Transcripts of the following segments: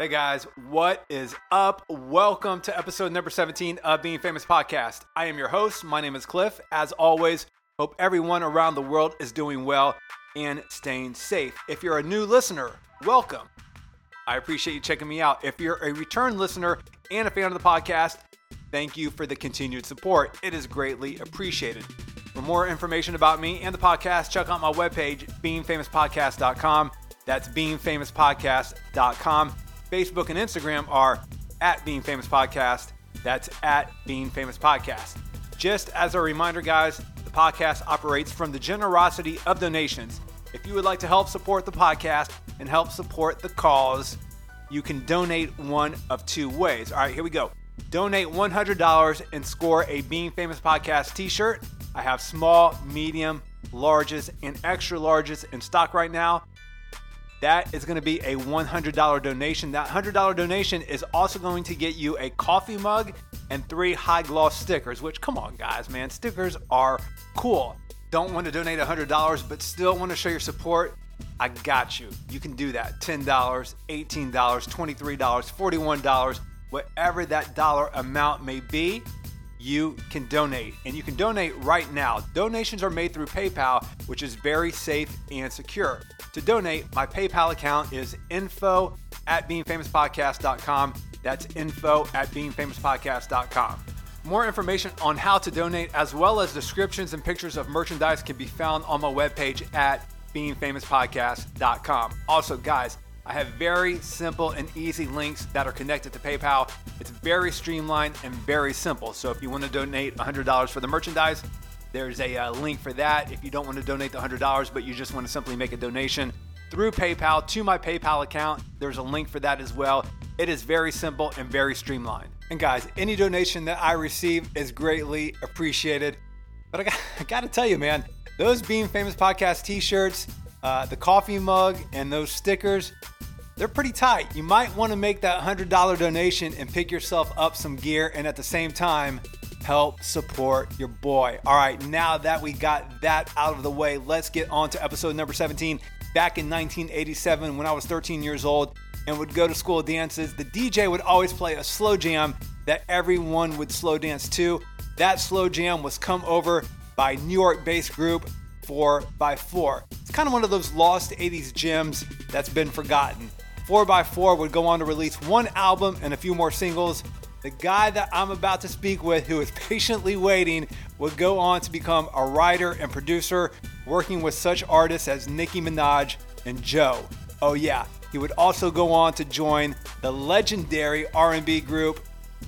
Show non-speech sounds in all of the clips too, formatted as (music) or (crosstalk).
Hey guys, what is up? Welcome to episode number 17 of Being Famous Podcast. I am your host. My name is Cliff. As always, hope everyone around the world is doing well and staying safe. If you're a new listener, welcome. I appreciate you checking me out. If you're a return listener and a fan of the podcast, thank you for the continued support. It is greatly appreciated. For more information about me and the podcast, check out my webpage, beingfamouspodcast.com. That's beingfamouspodcast.com. Facebook and Instagram are at Being Famous Podcast. That's at Being Famous Podcast. Just as a reminder, guys, the podcast operates from the generosity of donations. If you would like to help support the podcast and help support the cause, you can donate one of two ways. All right, here we go. Donate $100 and score a Being Famous Podcast t shirt. I have small, medium, larges, and extra larges in stock right now. That is going to be a $100 donation. That $100 donation is also going to get you a coffee mug and three high gloss stickers, which, come on, guys, man, stickers are cool. Don't want to donate $100, but still want to show your support? I got you. You can do that. $10, $18, $23, $41, whatever that dollar amount may be you can donate. And you can donate right now. Donations are made through PayPal, which is very safe and secure. To donate, my PayPal account is info at beingfamouspodcast.com. That's info at beingfamouspodcast.com. More information on how to donate, as well as descriptions and pictures of merchandise, can be found on my webpage at beingfamouspodcast.com. Also, guys, I have very simple and easy links that are connected to PayPal. It's very streamlined and very simple. So if you want to donate $100 for the merchandise, there's a uh, link for that. If you don't want to donate the $100, but you just want to simply make a donation through PayPal to my PayPal account, there's a link for that as well. It is very simple and very streamlined. And guys, any donation that I receive is greatly appreciated. But I got, (laughs) I got to tell you, man, those Being Famous Podcast t shirts, uh, the coffee mug, and those stickers, they're pretty tight. You might want to make that $100 donation and pick yourself up some gear and at the same time help support your boy. All right, now that we got that out of the way, let's get on to episode number 17. Back in 1987, when I was 13 years old and would go to school dances, the DJ would always play a slow jam that everyone would slow dance to. That slow jam was Come Over by New York based group 4x4. It's kind of one of those lost 80s gems that's been forgotten. 4x4 would go on to release one album and a few more singles. The guy that I'm about to speak with, who is (laughs) patiently waiting, would go on to become a writer and producer, working with such artists as Nicki Minaj and Joe. Oh yeah, he would also go on to join the legendary R&B group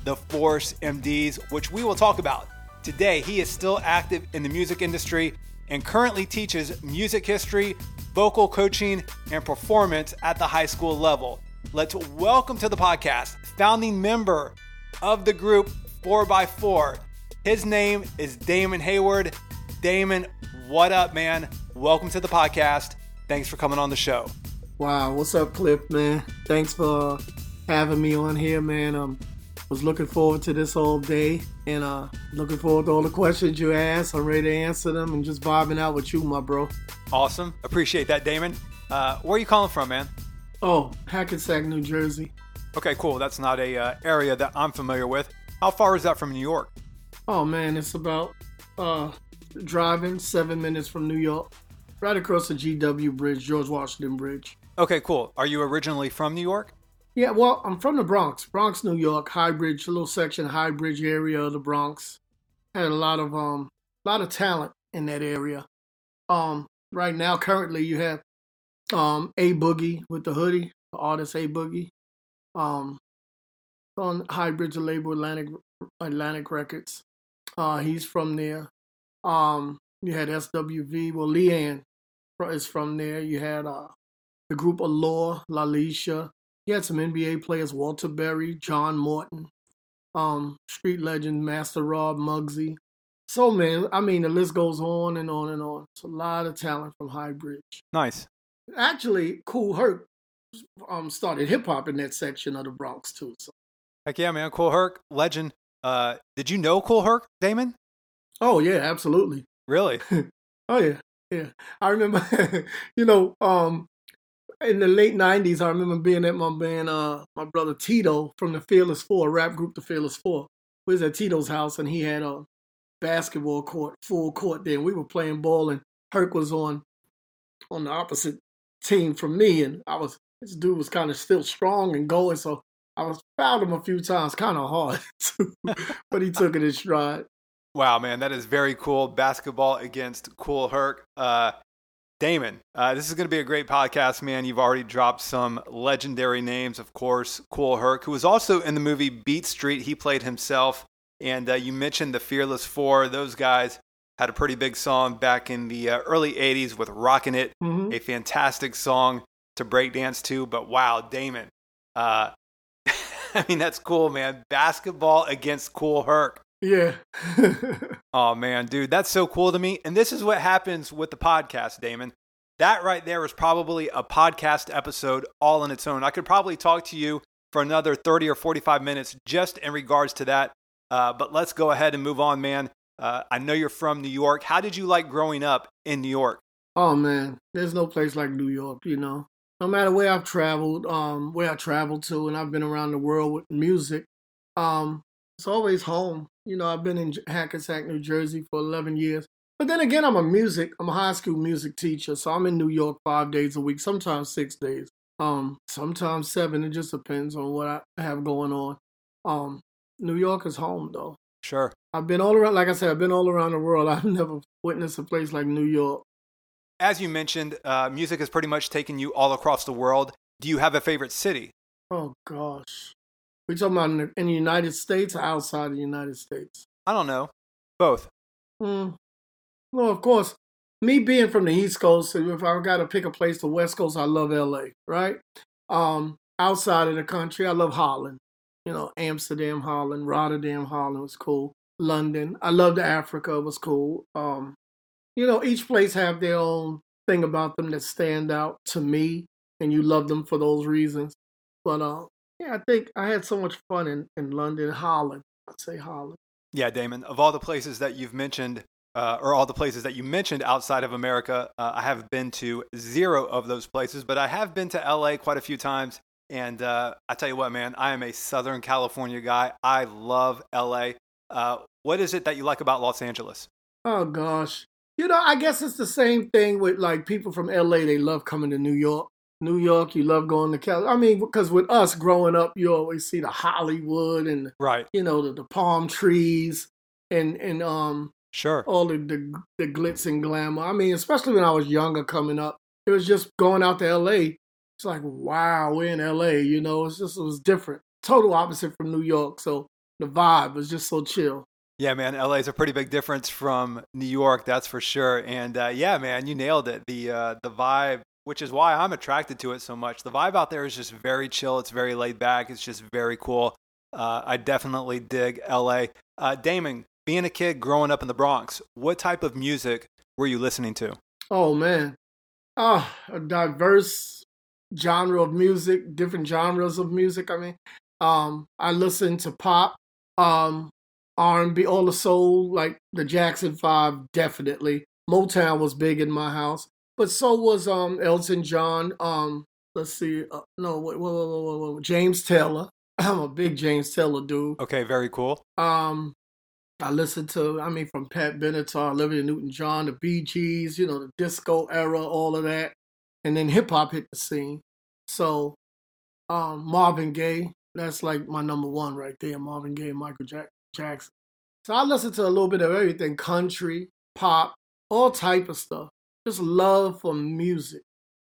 The Force MDs, which we will talk about. Today, he is still active in the music industry and currently teaches music history, vocal coaching, and performance at the high school level. Let's welcome to the podcast founding member of the group 4x4. His name is Damon Hayward. Damon, what up, man? Welcome to the podcast. Thanks for coming on the show. Wow, what's up, Cliff, man? Thanks for having me on here, man. Um, was looking forward to this whole day and uh looking forward to all the questions you asked. I'm ready to answer them and just vibing out with you, my bro. Awesome. Appreciate that, Damon. Uh, where are you calling from, man? Oh, Hackensack, New Jersey. Okay, cool. That's not a uh, area that I'm familiar with. How far is that from New York? Oh man, it's about uh driving seven minutes from New York, right across the GW Bridge, George Washington Bridge. Okay, cool. Are you originally from New York? Yeah, well, I'm from the Bronx, Bronx, New York, High Bridge, a little section, High Bridge area of the Bronx. Had a lot of um, a lot of talent in that area. Um, right now, currently, you have um, A Boogie with the hoodie, the artist A Boogie. Um, on High Bridge label Atlantic Atlantic Records. Uh, he's from there. Um, you had SWV. Well, Leanne is from there. You had uh, the group Allure, Lalisha. You had some NBA players: Walter Berry, John Morton, um, street legend Master Rob Muggsy. So man, I mean, the list goes on and on and on. It's a lot of talent from High Bridge. Nice. Actually, Kool Herc um, started hip hop in that section of the Bronx too. So. Heck yeah, man! Kool Herc, legend. Uh, did you know Kool Herc, Damon? Oh yeah, absolutely. Really? (laughs) oh yeah, yeah. I remember. (laughs) you know, um, in the late '90s, I remember being at my band, uh, my brother Tito from the Fearless Four, rap group, the Fearless Four. We was at Tito's house, and he had a basketball court, full court there. And we were playing ball, and Herc was on on the opposite team from me, and I was this dude was kind of still strong and going, so I was fouled him a few times, kind of hard, (laughs) but he took it in stride. Wow, man, that is very cool. Basketball against Kool Herc. Uh, Damon, uh, this is going to be a great podcast, man. You've already dropped some legendary names, of course. Kool Herc, who was also in the movie Beat Street. He played himself. And uh, you mentioned the Fearless Four. Those guys had a pretty big song back in the uh, early 80s with Rockin' It, mm-hmm. a fantastic song to breakdance to. But wow, Damon. Uh, (laughs) I mean, that's cool, man. Basketball against Kool Herc. Yeah. (laughs) oh man, dude, that's so cool to me. And this is what happens with the podcast, Damon. That right there is probably a podcast episode all on its own. I could probably talk to you for another 30 or 45 minutes just in regards to that. Uh, but let's go ahead and move on, man. Uh, I know you're from New York. How did you like growing up in New York? Oh man, there's no place like New York. You know, no matter where I've traveled, um, where I traveled to, and I've been around the world with music. Um, it's always home. You know, I've been in Hackensack, New Jersey for 11 years. But then again, I'm a music, I'm a high school music teacher, so I'm in New York five days a week, sometimes six days, um, sometimes seven. It just depends on what I have going on. Um, New York is home, though. Sure. I've been all around, like I said, I've been all around the world. (laughs) I've never witnessed a place like New York. As you mentioned, uh, music has pretty much taken you all across the world. Do you have a favorite city? Oh gosh, we talking about in the, in the, United States or outside the United States? I don't know. Both. Hmm. Well, of course, me being from the East Coast, if I got to pick a place, the West Coast, I love LA, right? Um, outside of the country, I love Holland. You know, Amsterdam, Holland, Rotterdam, Holland was cool. London, I loved Africa, was cool. Um, you know, each place have their own thing about them that stand out to me, and you love them for those reasons. But uh, yeah, I think I had so much fun in, in London, Holland. I'd say Holland. Yeah, Damon, of all the places that you've mentioned, uh, or all the places that you mentioned outside of America, uh, I have been to zero of those places, but I have been to LA quite a few times. And uh, I tell you what, man, I am a Southern California guy. I love LA. Uh, what is it that you like about Los Angeles? Oh, gosh. You know, I guess it's the same thing with like people from LA. They love coming to New York. New York, you love going to California. I mean, because with us growing up, you always see the Hollywood and right, you know, the, the palm trees and and um, sure, all the, the the glitz and glamour. I mean, especially when I was younger, coming up, it was just going out to L.A. It's like, wow, we're in L.A. You know, it's just it was different, total opposite from New York. So the vibe was just so chill. Yeah, man, LA is a pretty big difference from New York, that's for sure. And uh, yeah, man, you nailed it. The uh, the vibe which is why I'm attracted to it so much. The vibe out there is just very chill. It's very laid back. It's just very cool. Uh, I definitely dig LA. Uh, Damon, being a kid growing up in the Bronx, what type of music were you listening to? Oh man, ah, oh, a diverse genre of music, different genres of music. I mean, um, I listened to pop, um, R&B, all the soul, like the Jackson Five, definitely. Motown was big in my house but so was um Elton John. Um, let's see, uh, no, wait, whoa, whoa, whoa, whoa, James Taylor. (clears throat) I'm a big James Taylor dude. Okay, very cool. Um, I listened to, I mean, from Pat Benatar, Olivia Newton-John, the Bee Gees, you know, the disco era, all of that, and then hip hop hit the scene. So, um, Marvin Gaye, that's like my number one right there. Marvin Gaye, Michael Jack- Jackson. So I listened to a little bit of everything: country, pop, all type of stuff just love for music.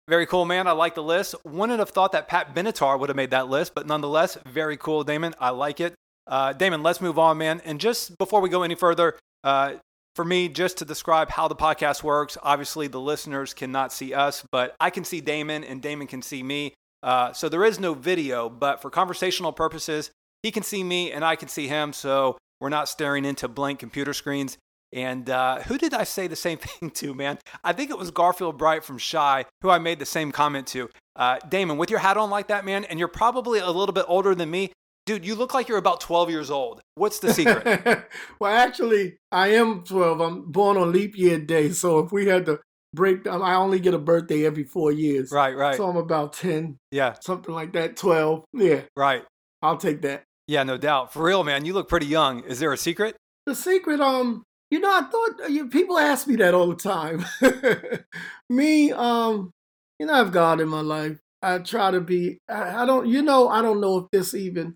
Very cool, man. I like the list. Wouldn't have thought that Pat Benatar would have made that list, but nonetheless, very cool, Damon. I like it. Uh, Damon, let's move on, man. And just before we go any further, uh, for me, just to describe how the podcast works, obviously the listeners cannot see us, but I can see Damon and Damon can see me. Uh, so there is no video, but for conversational purposes, he can see me and I can see him. So we're not staring into blank computer screens. And uh, who did I say the same (laughs) thing to, man? I think it was Garfield Bright from Shai, who I made the same comment to. Uh, Damon, with your hat on like that, man, and you're probably a little bit older than me. Dude, you look like you're about 12 years old. What's the secret? (laughs) well, actually, I am 12. I'm born on leap year day. So if we had to break. Down, I only get a birthday every four years. Right, right. So I'm about ten, yeah, something like that. Twelve. Yeah, right. I'll take that. Yeah, no doubt. For real, man. You look pretty young. Is there a secret? The secret, um, you know, I thought uh, you, people ask me that all the time. (laughs) me, um, you know, I have God in my life. I try to be. I, I don't. You know, I don't know if this even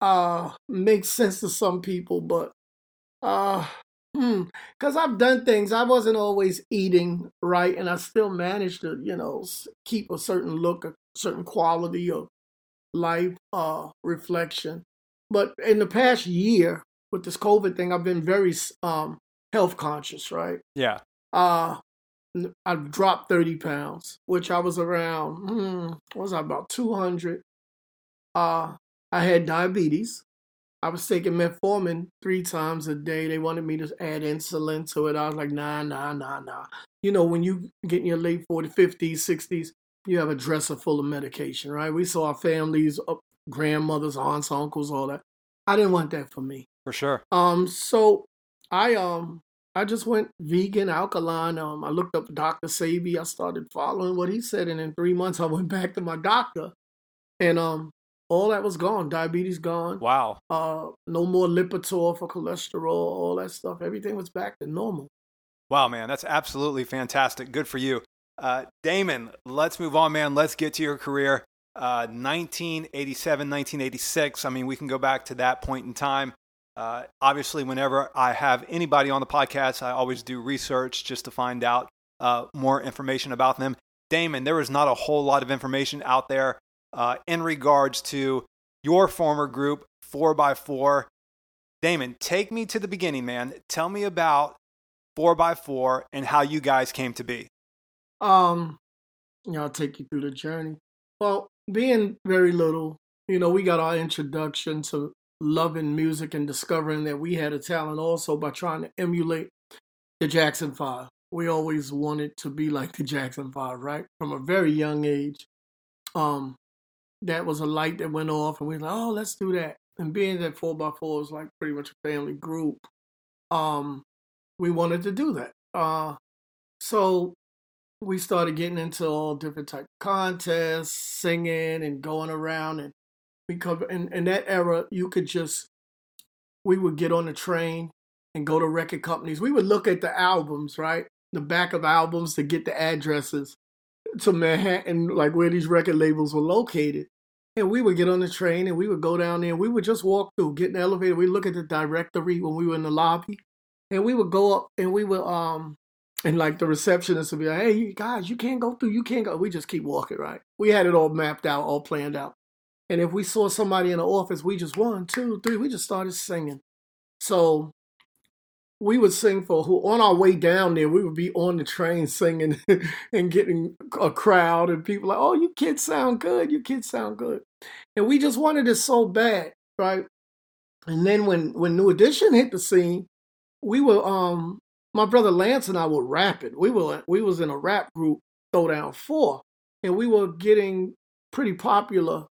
uh makes sense to some people, but uh, hmm, because I've done things. I wasn't always eating right, and I still managed to, you know, keep a certain look, a certain quality of life, uh, reflection. But in the past year, with this COVID thing, I've been very um health conscious, right? Yeah. Uh I've dropped 30 pounds, which I was around, hmm, was I about 200? Uh, I had diabetes. I was taking metformin three times a day. They wanted me to add insulin to it. I was like, nah, nah, nah, nah. You know, when you get in your late 40s, 50s, 60s, you have a dresser full of medication, right? We saw our families, uh, grandmothers, aunts, uncles, all that. I didn't want that for me. For sure. Um, so I um I just went vegan, alkaline. Um, I looked up Dr. Sebi. I started following what he said, and in three months I went (laughs) back to my doctor, and um, all that was gone. Diabetes gone. Wow. Uh, no more Lipitor for cholesterol. All that stuff. Everything was back to normal. Wow, man, that's absolutely fantastic. Good for you, uh, Damon. Let's move on, man. Let's get to your career. Uh, 1987, 1986. I mean, we can go back to that point in time. Uh, obviously, whenever I have anybody on the podcast, I always do research just to find out uh, more information about them. Damon, there was not a whole lot of information out there uh, in regards to your former group, 4x4. Damon, take me to the beginning, man. Tell me about 4x4 and how you guys came to be. Um, yeah, I'll take you through the journey. Well, being very little, you know, we got our introduction to loving music and discovering that we had a talent also by trying to emulate the Jackson Five. We always wanted to be like the Jackson Five, right? From a very young age. Um, that was a light that went off, and we were like, oh, let's do that. And being that four by four is like pretty much a family group, um, we wanted to do that. Uh, so we started getting into all different type of contests, singing and going around and cover in, in that era you could just we would get on the train and go to record companies. We would look at the albums right? The back of albums to get the addresses to manhattan like where these record labels were located. And we would get on the train and we would go down there. And we would just walk through get in the elevator. We look at the directory when we were in the lobby. And we would go up and we would um and like the receptionist would be like hey guys you can't go through you can't go we just keep walking right? We had it all mapped out all planned out and if we saw somebody in the office, we just one, two, three, we just started singing. So we would sing for who on our way down there, we would be on the train singing (laughs) and getting a crowd and people like, oh, you kids sound good, you kids sound good. And we just wanted it so bad, right? And then when when New Edition hit the scene, we were um my brother Lance and I were rapping. We were we was in a rap group, Throwdown Four, and we were getting pretty popular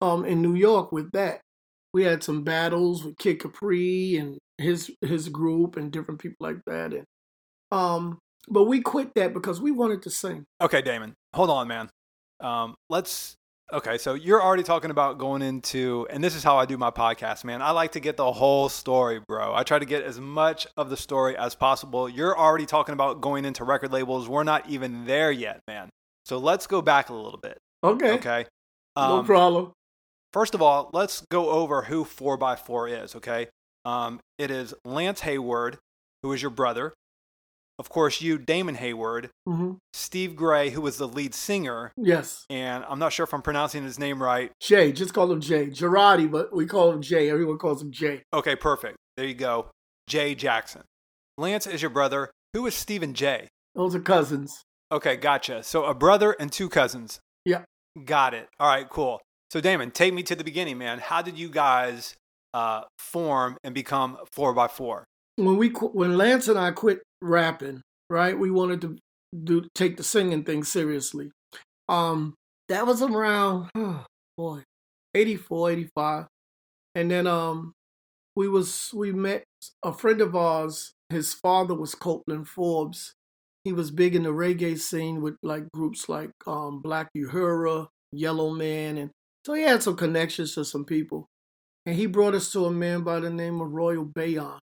um in New York with that. We had some battles with Kid Capri and his his group and different people like that. And um but we quit that because we wanted to sing. Okay, Damon. Hold on, man. Um let's okay, so you're already talking about going into and this is how I do my podcast, man. I like to get the whole story, bro. I try to get as much of the story as possible. You're already talking about going into record labels. We're not even there yet, man. So let's go back a little bit. Okay. Okay. Um, no problem. First of all, let's go over who 4x4 is, okay? Um, it is Lance Hayward, who is your brother. Of course, you, Damon Hayward. Mm-hmm. Steve Gray, who was the lead singer. Yes. And I'm not sure if I'm pronouncing his name right. Jay, just call him Jay. Girardi, but we call him Jay. Everyone calls him Jay. Okay, perfect. There you go. Jay Jackson. Lance is your brother. Who is Stephen Jay? Those are cousins. Okay, gotcha. So a brother and two cousins. Yeah. Got it. All right, cool. So, Damon, take me to the beginning, man. How did you guys uh, form and become four by four? When we when Lance and I quit rapping, right? We wanted to do take the singing thing seriously. Um, that was around oh (sighs) boy, 84, 85. and then um, we was we met a friend of ours. His father was Copeland Forbes, he was big in the reggae scene with like groups like um, Black Uhuru, Yellowman, and so he had some connections to some people. And he brought us to a man by the name of Royal Bayyan.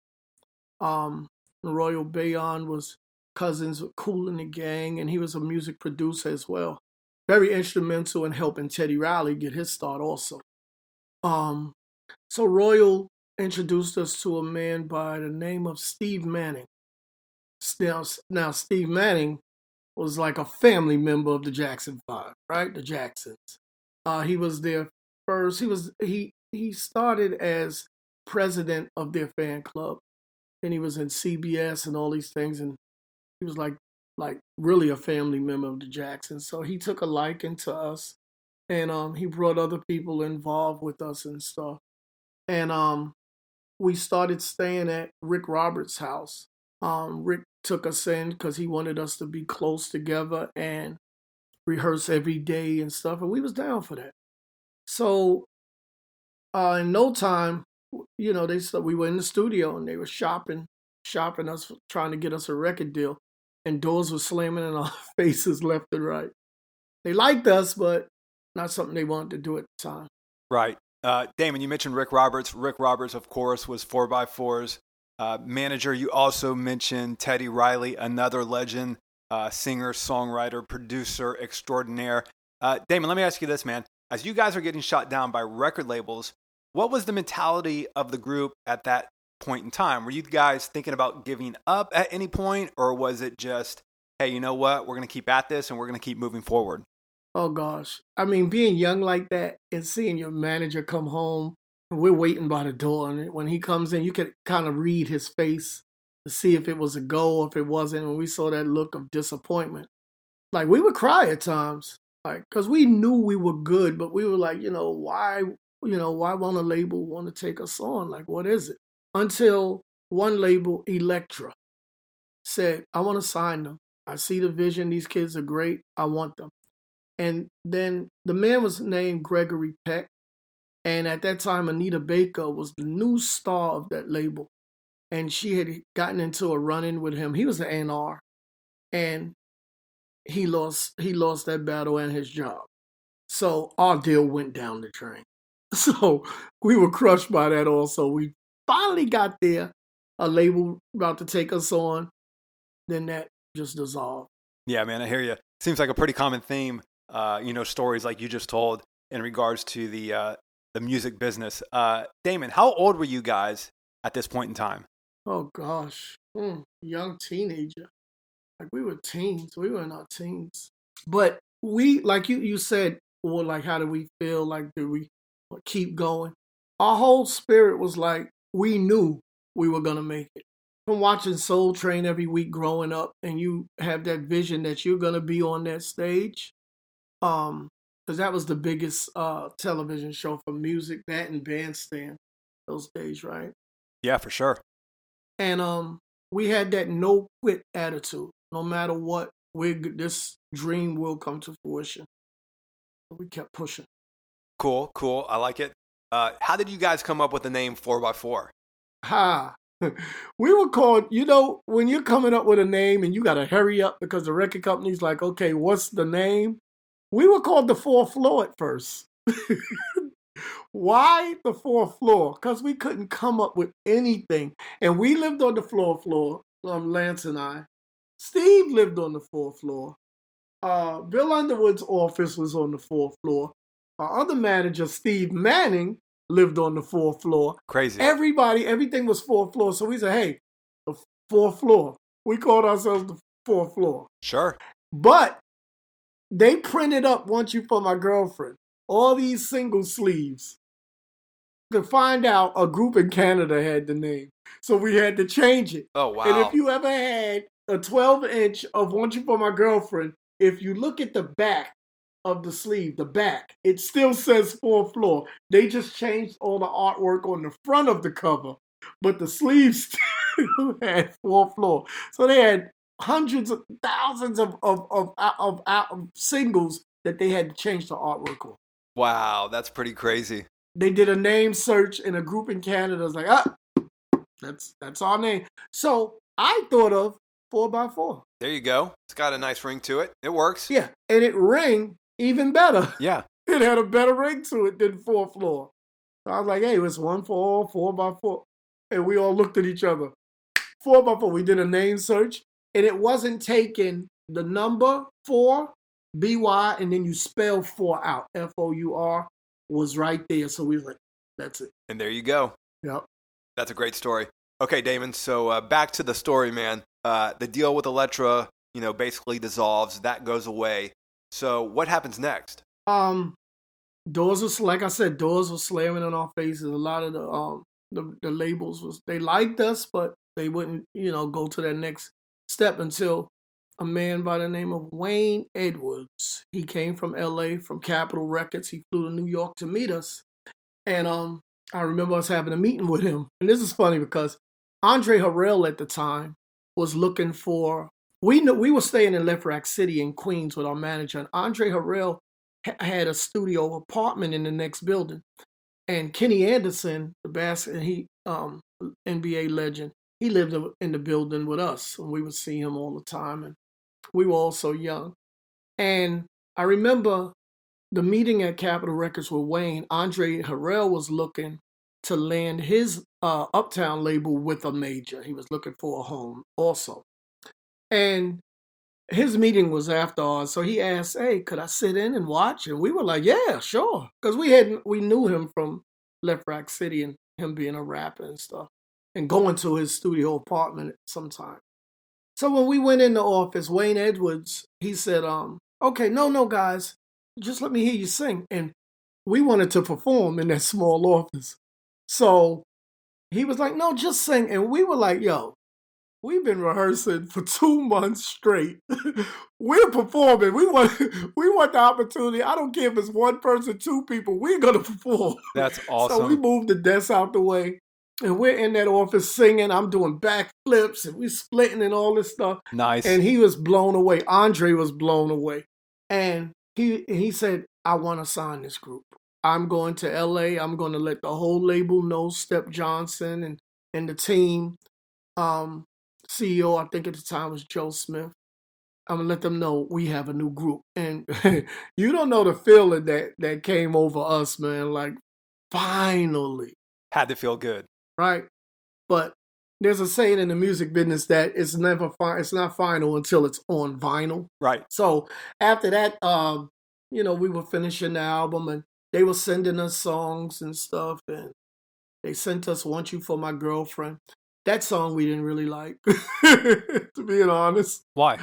Um, Royal Bayyan was cousins with Kool and the Gang, and he was a music producer as well. Very instrumental in helping Teddy Riley get his start also. Um, so Royal introduced us to a man by the name of Steve Manning. Now, now Steve Manning was like a family member of the Jackson Five, right? The Jacksons. Uh, he was their first. He was he he started as president of their fan club. and he was in CBS and all these things, and he was like like really a family member of the Jacksons. So he took a liking to us, and um, he brought other people involved with us and stuff. And um, we started staying at Rick Roberts' house. Um, Rick took us in because he wanted us to be close together and rehearse every day and stuff, and we was down for that. So, uh, in no time, you know, they said we were in the studio and they were shopping, shopping us, trying to get us a record deal, and doors were slamming in our (laughs) faces left and right. They liked us, but not something they wanted to do at the time. Right. Uh, Damon, you mentioned Rick Roberts. Rick Roberts, of course, was 4x4's uh, manager. You also mentioned Teddy Riley, another legend, uh, singer, songwriter, producer extraordinaire. Uh, Damon, let me ask you this, man. As you guys are getting shot down by record labels, what was the mentality of the group at that point in time? Were you guys thinking about giving up at any point, or was it just, hey, you know what? We're going to keep at this and we're going to keep moving forward? Oh gosh. I mean, being young like that and seeing your manager come home, we're waiting by the door, and when he comes in, you could kind of read his face to see if it was a goal, if it wasn't. And we saw that look of disappointment. Like we would cry at times, like because we knew we were good, but we were like, you know, why, you know, why won't a label want to take us on? Like, what is it? Until one label, Elektra, said, I want to sign them. I see the vision. These kids are great. I want them. And then the man was named Gregory Peck. And at that time, Anita Baker was the new star of that label. And she had gotten into a run in with him. He was an A&R. And he lost he lost that battle and his job. So our deal went down the drain. (laughs) So we were crushed by that also. We finally got there, a label about to take us on. Then that just dissolved. Yeah, man, I hear you. Seems like a pretty common theme uh, you know, stories like you just told in regards to the uh, the music business. Uh, Damon, how old were you guys at this point in time? Oh gosh, mm, young teenager. Like we were teens. We were not teens, but we, like you, you said, well, like how do we feel? Like do we keep going? Our whole spirit was like we knew we were gonna make it. From watching Soul Train every week growing up, and you have that vision that you're gonna be on that stage um, because that was the biggest uh television show for music, that and Bandstand those days, right? Yeah, for sure. And um, we had that no quit attitude. No matter what, we this dream will come to fruition. We kept pushing. Cool, cool. I like it. Uh, how did you guys come up with the name 4x4? Ha! (laughs) we were called, you know, when you're coming up with a name and you got to hurry up because the record company's like, okay, what's the name? We were called the fourth floor at first. (laughs) Why the fourth floor? Because we couldn't come up with anything. And we lived on the floor floor, um, Lance and I. Steve lived on the fourth floor. Uh, Bill Underwood's office was on the fourth floor. Our other manager, Steve Manning, lived on the fourth floor. Crazy. Everybody, everything was fourth floor. So we said, hey, the fourth floor. We called ourselves the fourth floor. Sure. But they printed up "Want You for My Girlfriend," all these single sleeves. To find out, a group in Canada had the name, so we had to change it. Oh wow! And if you ever had a 12 inch of "Want You for My Girlfriend," if you look at the back of the sleeve, the back, it still says fourth floor. They just changed all the artwork on the front of the cover, but the sleeves (laughs) still had fourth floor. So they had hundreds of thousands of of, of, uh, of, of singles that they had to change the artwork on. Wow, that's pretty crazy. They did a name search in a group in Canada. It's like, ah, that's that's our name. So I thought of four by four. There you go. It's got a nice ring to it. It works. Yeah, and it rang even better. Yeah. (laughs) It had a better ring to it than four floor. So I was like, hey, it's one four, four by four. And we all looked at each other. Four by four. We did a name search, and it wasn't taking the number four, BY, and then you spell four out. F O U R was right there. So we was like, that's it. And there you go. Yep. That's a great story. Okay, Damon. So uh, back to the story, man. Uh, the deal with Elektra, you know, basically dissolves. That goes away. So what happens next? Um, doors was like I said, doors were slamming in our faces. A lot of the um the, the labels was they liked us, but they wouldn't, you know, go to that next step until a man by the name of Wayne Edwards. He came from LA from Capitol Records. He flew to New York to meet us. And um I remember us having a meeting with him. And this is funny because Andre Harrell at the time was looking for we knew we were staying in Lefrak City in Queens with our manager, and Andre Harrell ha- had a studio apartment in the next building. And Kenny Anderson, the basket, he um NBA legend, he lived in the building with us, and we would see him all the time. And we were all so young. And I remember the meeting at Capitol Records with Wayne. Andre Harrell was looking to land his uh, Uptown label with a major. He was looking for a home also. And his meeting was after ours, so he asked, "Hey, could I sit in and watch?" And we were like, "Yeah, sure," because we had we knew him from Lefrak City and him being a rapper and stuff, and going to his studio apartment sometime. So when we went in the office, Wayne Edwards, he said, "Um, okay, no, no, guys, just let me hear you sing." And we wanted to perform in that small office, so he was like, "No, just sing." And we were like, "Yo, We've been rehearsing for two months straight. (laughs) we're performing. We want (laughs) we want the opportunity. I don't care if it's one person, two people. We're gonna perform. That's awesome. (laughs) So we moved the desk out the way, and we're in that office singing. I'm doing backflips, and we're splitting and all this stuff. Nice. And he was blown away. Andre was blown away, and he he said, "I want to sign this group. I'm going to L.A. I'm going to let the whole label know Step Johnson and and the team." Um, CEO, I think at the time was Joe Smith. I'm gonna let them know we have a new group, and (laughs) you don't know the feeling that that came over us, man. Like finally, had to feel good, right? But there's a saying in the music business that it's never fine. It's not final until it's on vinyl, right? So after that, um, you know, we were finishing the album, and they were sending us songs and stuff, and they sent us "Want You for My Girlfriend." that song we didn't really like (laughs) to be honest why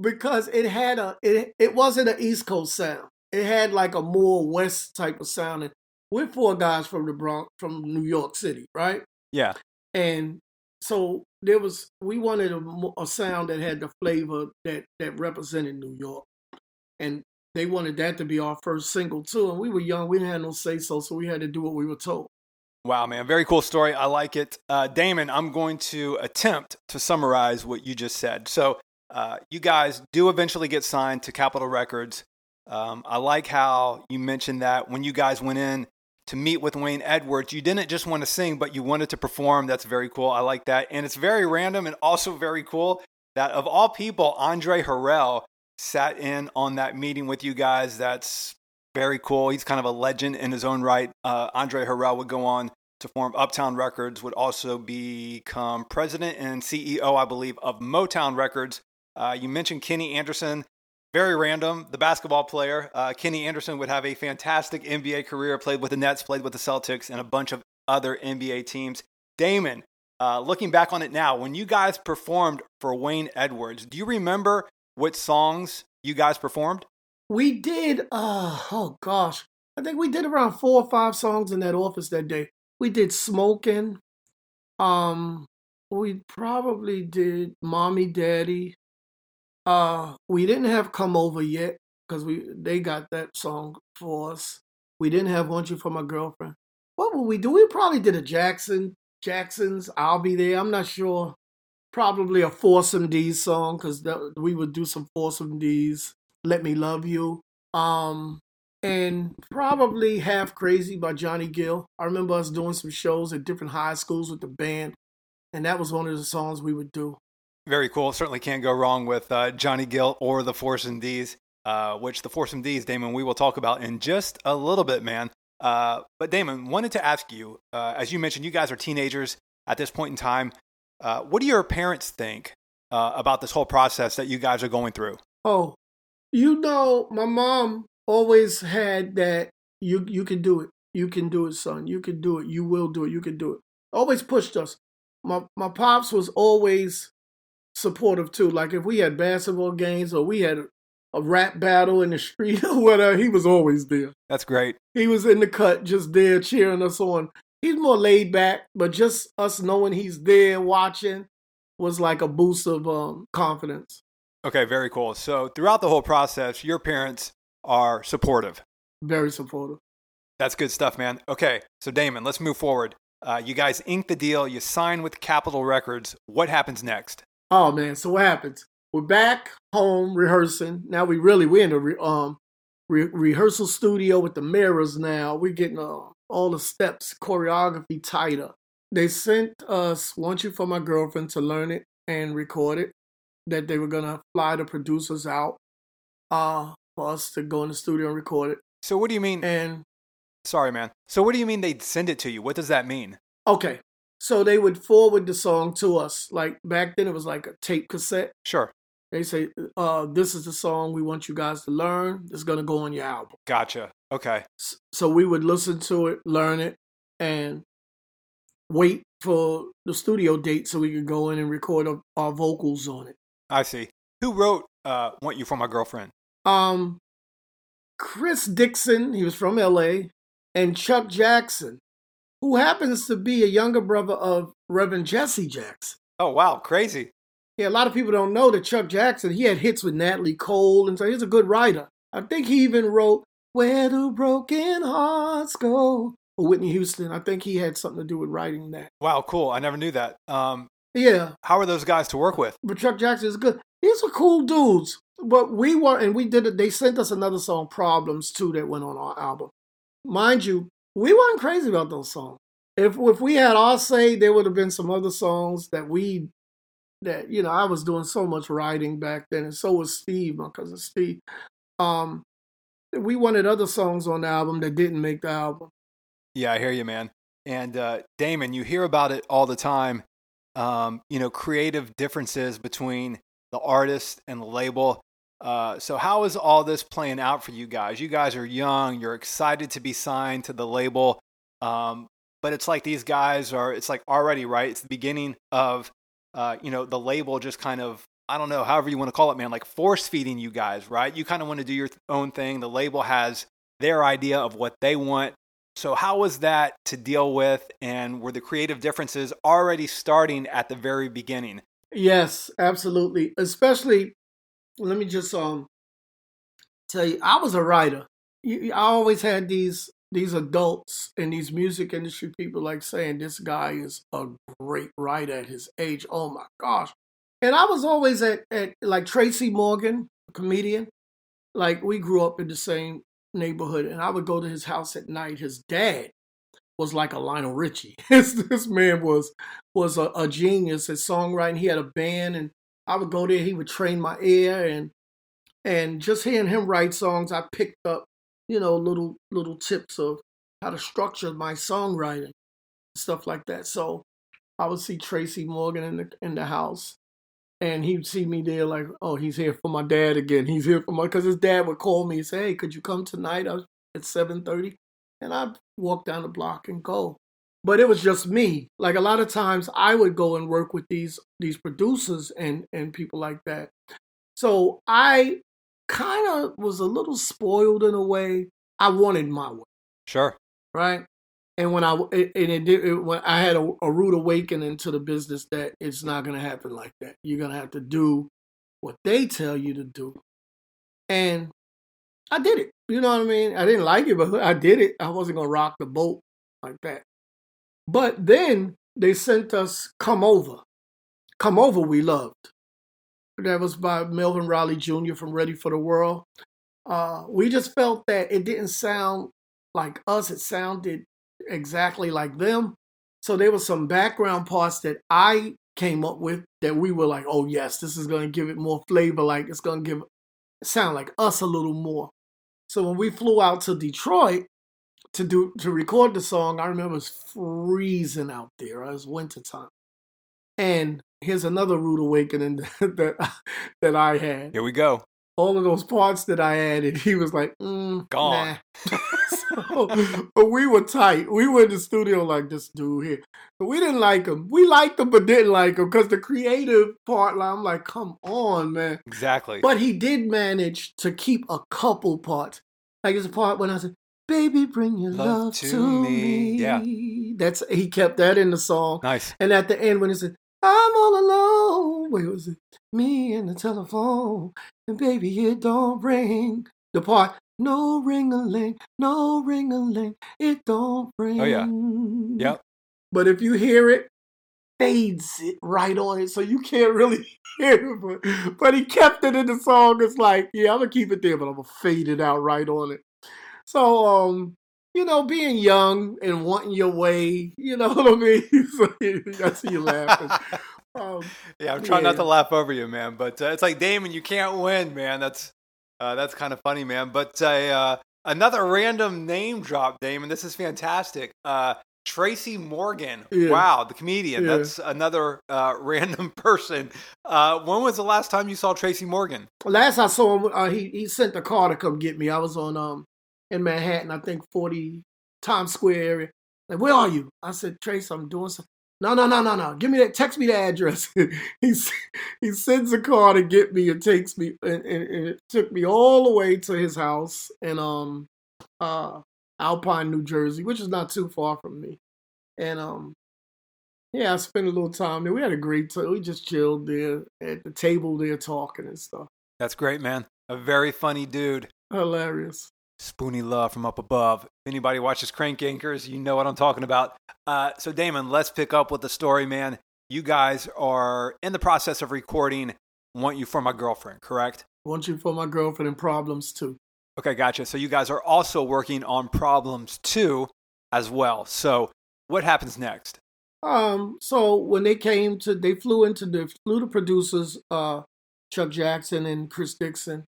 because it had a it, it wasn't an east coast sound it had like a more west type of sound and we're four guys from the bronx from new york city right yeah and so there was we wanted a, a sound that had the flavor that that represented new york and they wanted that to be our first single too and we were young we didn't have no say so so we had to do what we were told Wow, man. Very cool story. I like it. Uh, Damon, I'm going to attempt to summarize what you just said. So, uh, you guys do eventually get signed to Capitol Records. Um, I like how you mentioned that when you guys went in to meet with Wayne Edwards, you didn't just want to sing, but you wanted to perform. That's very cool. I like that. And it's very random and also very cool that of all people, Andre Harrell sat in on that meeting with you guys. That's very cool. He's kind of a legend in his own right. Uh, Andre Harrell would go on to form Uptown Records, would also become president and CEO, I believe, of Motown Records. Uh, you mentioned Kenny Anderson. Very random, the basketball player. Uh, Kenny Anderson would have a fantastic NBA career, played with the Nets, played with the Celtics, and a bunch of other NBA teams. Damon, uh, looking back on it now, when you guys performed for Wayne Edwards, do you remember what songs you guys performed? We did, uh, oh gosh, I think we did around four or five songs in that office that day. We did Smoking. Um, we probably did Mommy Daddy. Uh, we didn't have Come Over yet because we they got that song for us. We didn't have Want You for My Girlfriend. What would we do? We probably did a Jackson, Jackson's I'll Be There. I'm not sure. Probably a Force MD's song because we would do some Force MD's. Let Me Love You. Um, and probably Half Crazy by Johnny Gill. I remember us doing some shows at different high schools with the band, and that was one of the songs we would do. Very cool. Certainly can't go wrong with uh, Johnny Gill or the Force MDs, uh, which the Force MDs, Damon, we will talk about in just a little bit, man. Uh, but Damon, wanted to ask you, uh, as you mentioned, you guys are teenagers at this point in time. Uh, what do your parents think uh, about this whole process that you guys are going through? Oh, you know, my mom always had that you you can do it. You can do it, son. You can do it. You will do it. You can do it. Always pushed us. My my pops was always supportive too. Like if we had basketball games or we had a rap battle in the street (laughs) or whatever, he was always there. That's great. He was in the cut, just there cheering us on. He's more laid back, but just us knowing he's there watching was like a boost of um, confidence. Okay, very cool. So throughout the whole process, your parents are supportive. Very supportive. That's good stuff, man. Okay, so Damon, let's move forward. Uh, you guys ink the deal. You sign with Capitol Records. What happens next? Oh man, so what happens? We're back home rehearsing. Now we really we're in a re, um re- rehearsal studio with the mirrors. Now we're getting uh, all the steps, choreography tighter. They sent us "Want You for My Girlfriend" to learn it and record it. That they were gonna fly the producers out uh for us to go in the studio and record it. So what do you mean? And Sorry, man. So what do you mean they'd send it to you? What does that mean? okay, so they would forward the song to us. Like back then, it was like a tape cassette. Sure. They say, uh, "This is the song we want you guys to learn. It's gonna go on your album." Gotcha. Okay. So we would listen to it, learn it, and wait for the studio date so we could go in and record our- our vocals on it. I see. Who wrote uh, "Want You for My Girlfriend"? Um, Chris Dixon, he was from LA, and Chuck Jackson, who happens to be a younger brother of Reverend Jesse Jackson. Oh wow, crazy. Yeah, a lot of people don't know that Chuck Jackson, he had hits with Natalie Cole, and so he's a good writer. I think he even wrote Where Do Broken Hearts Go for Whitney Houston. I think he had something to do with writing that. Wow, cool. I never knew that. Um, Yeah, how are those guys to work with? but Chuck Jackson is good. These are cool dudes. But we were, and we did it. They sent us another song, Problems, too, that went on our album. Mind you, we weren't crazy about those songs. If if we had all say, there would have been some other songs that we, that you know, I was doing so much writing back then, and so was Steve, my cousin Steve. Um, we wanted other songs on the album that didn't make the album. Yeah, I hear you, man. And uh, Damon, you hear about it all the time. Um, you know, creative differences between the artist and the label. Uh, so, how is all this playing out for you guys? You guys are young. You're excited to be signed to the label, um, but it's like these guys are. It's like already right. It's the beginning of, uh, you know, the label just kind of. I don't know, however you want to call it, man. Like force feeding you guys, right? You kind of want to do your own thing. The label has their idea of what they want. So, how was that to deal with? And were the creative differences already starting at the very beginning? Yes, absolutely. Especially, let me just um tell you, I was a writer. I always had these these adults and these music industry people like saying this guy is a great writer at his age. Oh my gosh! And I was always at at like Tracy Morgan, a comedian. Like we grew up in the same neighborhood, and I would go to his house at night. His dad was like a Lionel Richie. (laughs) this, this man was was a, a genius at songwriting. He had a band, and I would go there. He would train my ear, and and just hearing him write songs, I picked up, you know, little little tips of how to structure my songwriting, stuff like that. So I would see Tracy Morgan in the in the house, and he'd see me there, like, oh, he's here for my dad again. He's here for my because his dad would call me and say, hey, could you come tonight? At seven thirty, and I'd walk down the block and go but it was just me. Like a lot of times I would go and work with these these producers and and people like that. So I kind of was a little spoiled in a way. I wanted my way, Sure. right? And when I it, and it did it, when I had a, a rude awakening to the business that it's not going to happen like that. You're going to have to do what they tell you to do. And I did it. You know what I mean? I didn't like it, but I did it. I wasn't going to rock the boat like that. But then they sent us Come Over. Come Over, we loved. That was by Melvin Riley Jr. from Ready for the World. Uh, we just felt that it didn't sound like us, it sounded exactly like them. So there was some background parts that I came up with that we were like, oh yes, this is gonna give it more flavor, like it's gonna give sound like us a little more. So when we flew out to Detroit to do to record the song, I remember it was freezing out there. It was wintertime. And here's another rude awakening (laughs) that that I had. Here we go. All of those parts that I added, he was like, mm, Gone. Nah. (laughs) so, but we were tight. We were in the studio like this dude here. But we didn't like him. We liked him, but didn't like him because the creative part, like, I'm like, come on, man. Exactly. But he did manage to keep a couple parts. Like there's a part when I said, "Baby, bring your love, Love to, to me." me. Yeah. that's he kept that in the song. nice. And at the end, when he said, "I'm all alone," wait, was it me and the telephone? And baby, it don't ring. The part, no ring a ling, no ring a ling, it don't ring. Oh, yeah. Yep. But if you hear it, fades it right on it, so you can't really (laughs) hear it. But, but he kept it in the song. It's like, yeah, I'm gonna keep it there, but I'm gonna fade it out right on it. So, um, you know, being young and wanting your way, you know (laughs) what I mean. (laughs) I see you laughing. Um, Yeah, I'm trying not to laugh over you, man. But uh, it's like Damon, you can't win, man. That's uh, that's kind of funny, man. But uh, uh, another random name drop, Damon. This is fantastic. Uh, Tracy Morgan. Yeah. Wow, the comedian. Yeah. That's another uh, (laughs) random person. Uh, when was the last time you saw Tracy Morgan? last I saw him, uh, he he sent the car to come get me. I was on um in Manhattan, I think 40 Times Square area. Like, where are you? I said, Trace, I'm doing something. No, no, no, no, no. Give me that. Text me the address. (laughs) he he sends a car to get me and takes me, and, and, and it took me all the way to his house in um uh Alpine, New Jersey, which is not too far from me. And um yeah, I spent a little time there. We had a great time. We just chilled there at the table there talking and stuff. That's great, man. A very funny dude. Hilarious. Spoonie Luv from up above. If anybody watches Crank Yankers, you know what I'm talking about. Uh, so, Damon, let's pick up with the story, man. You guys are in the process of recording Want You for My Girlfriend, correct? Want you for my girlfriend and problems too. Okay, gotcha. So, you guys are also working on Problems too, as well. So, what happens next? Um, so when they came to, they flew into the flew the producers, uh, Chuck Jackson and Chris Dixon,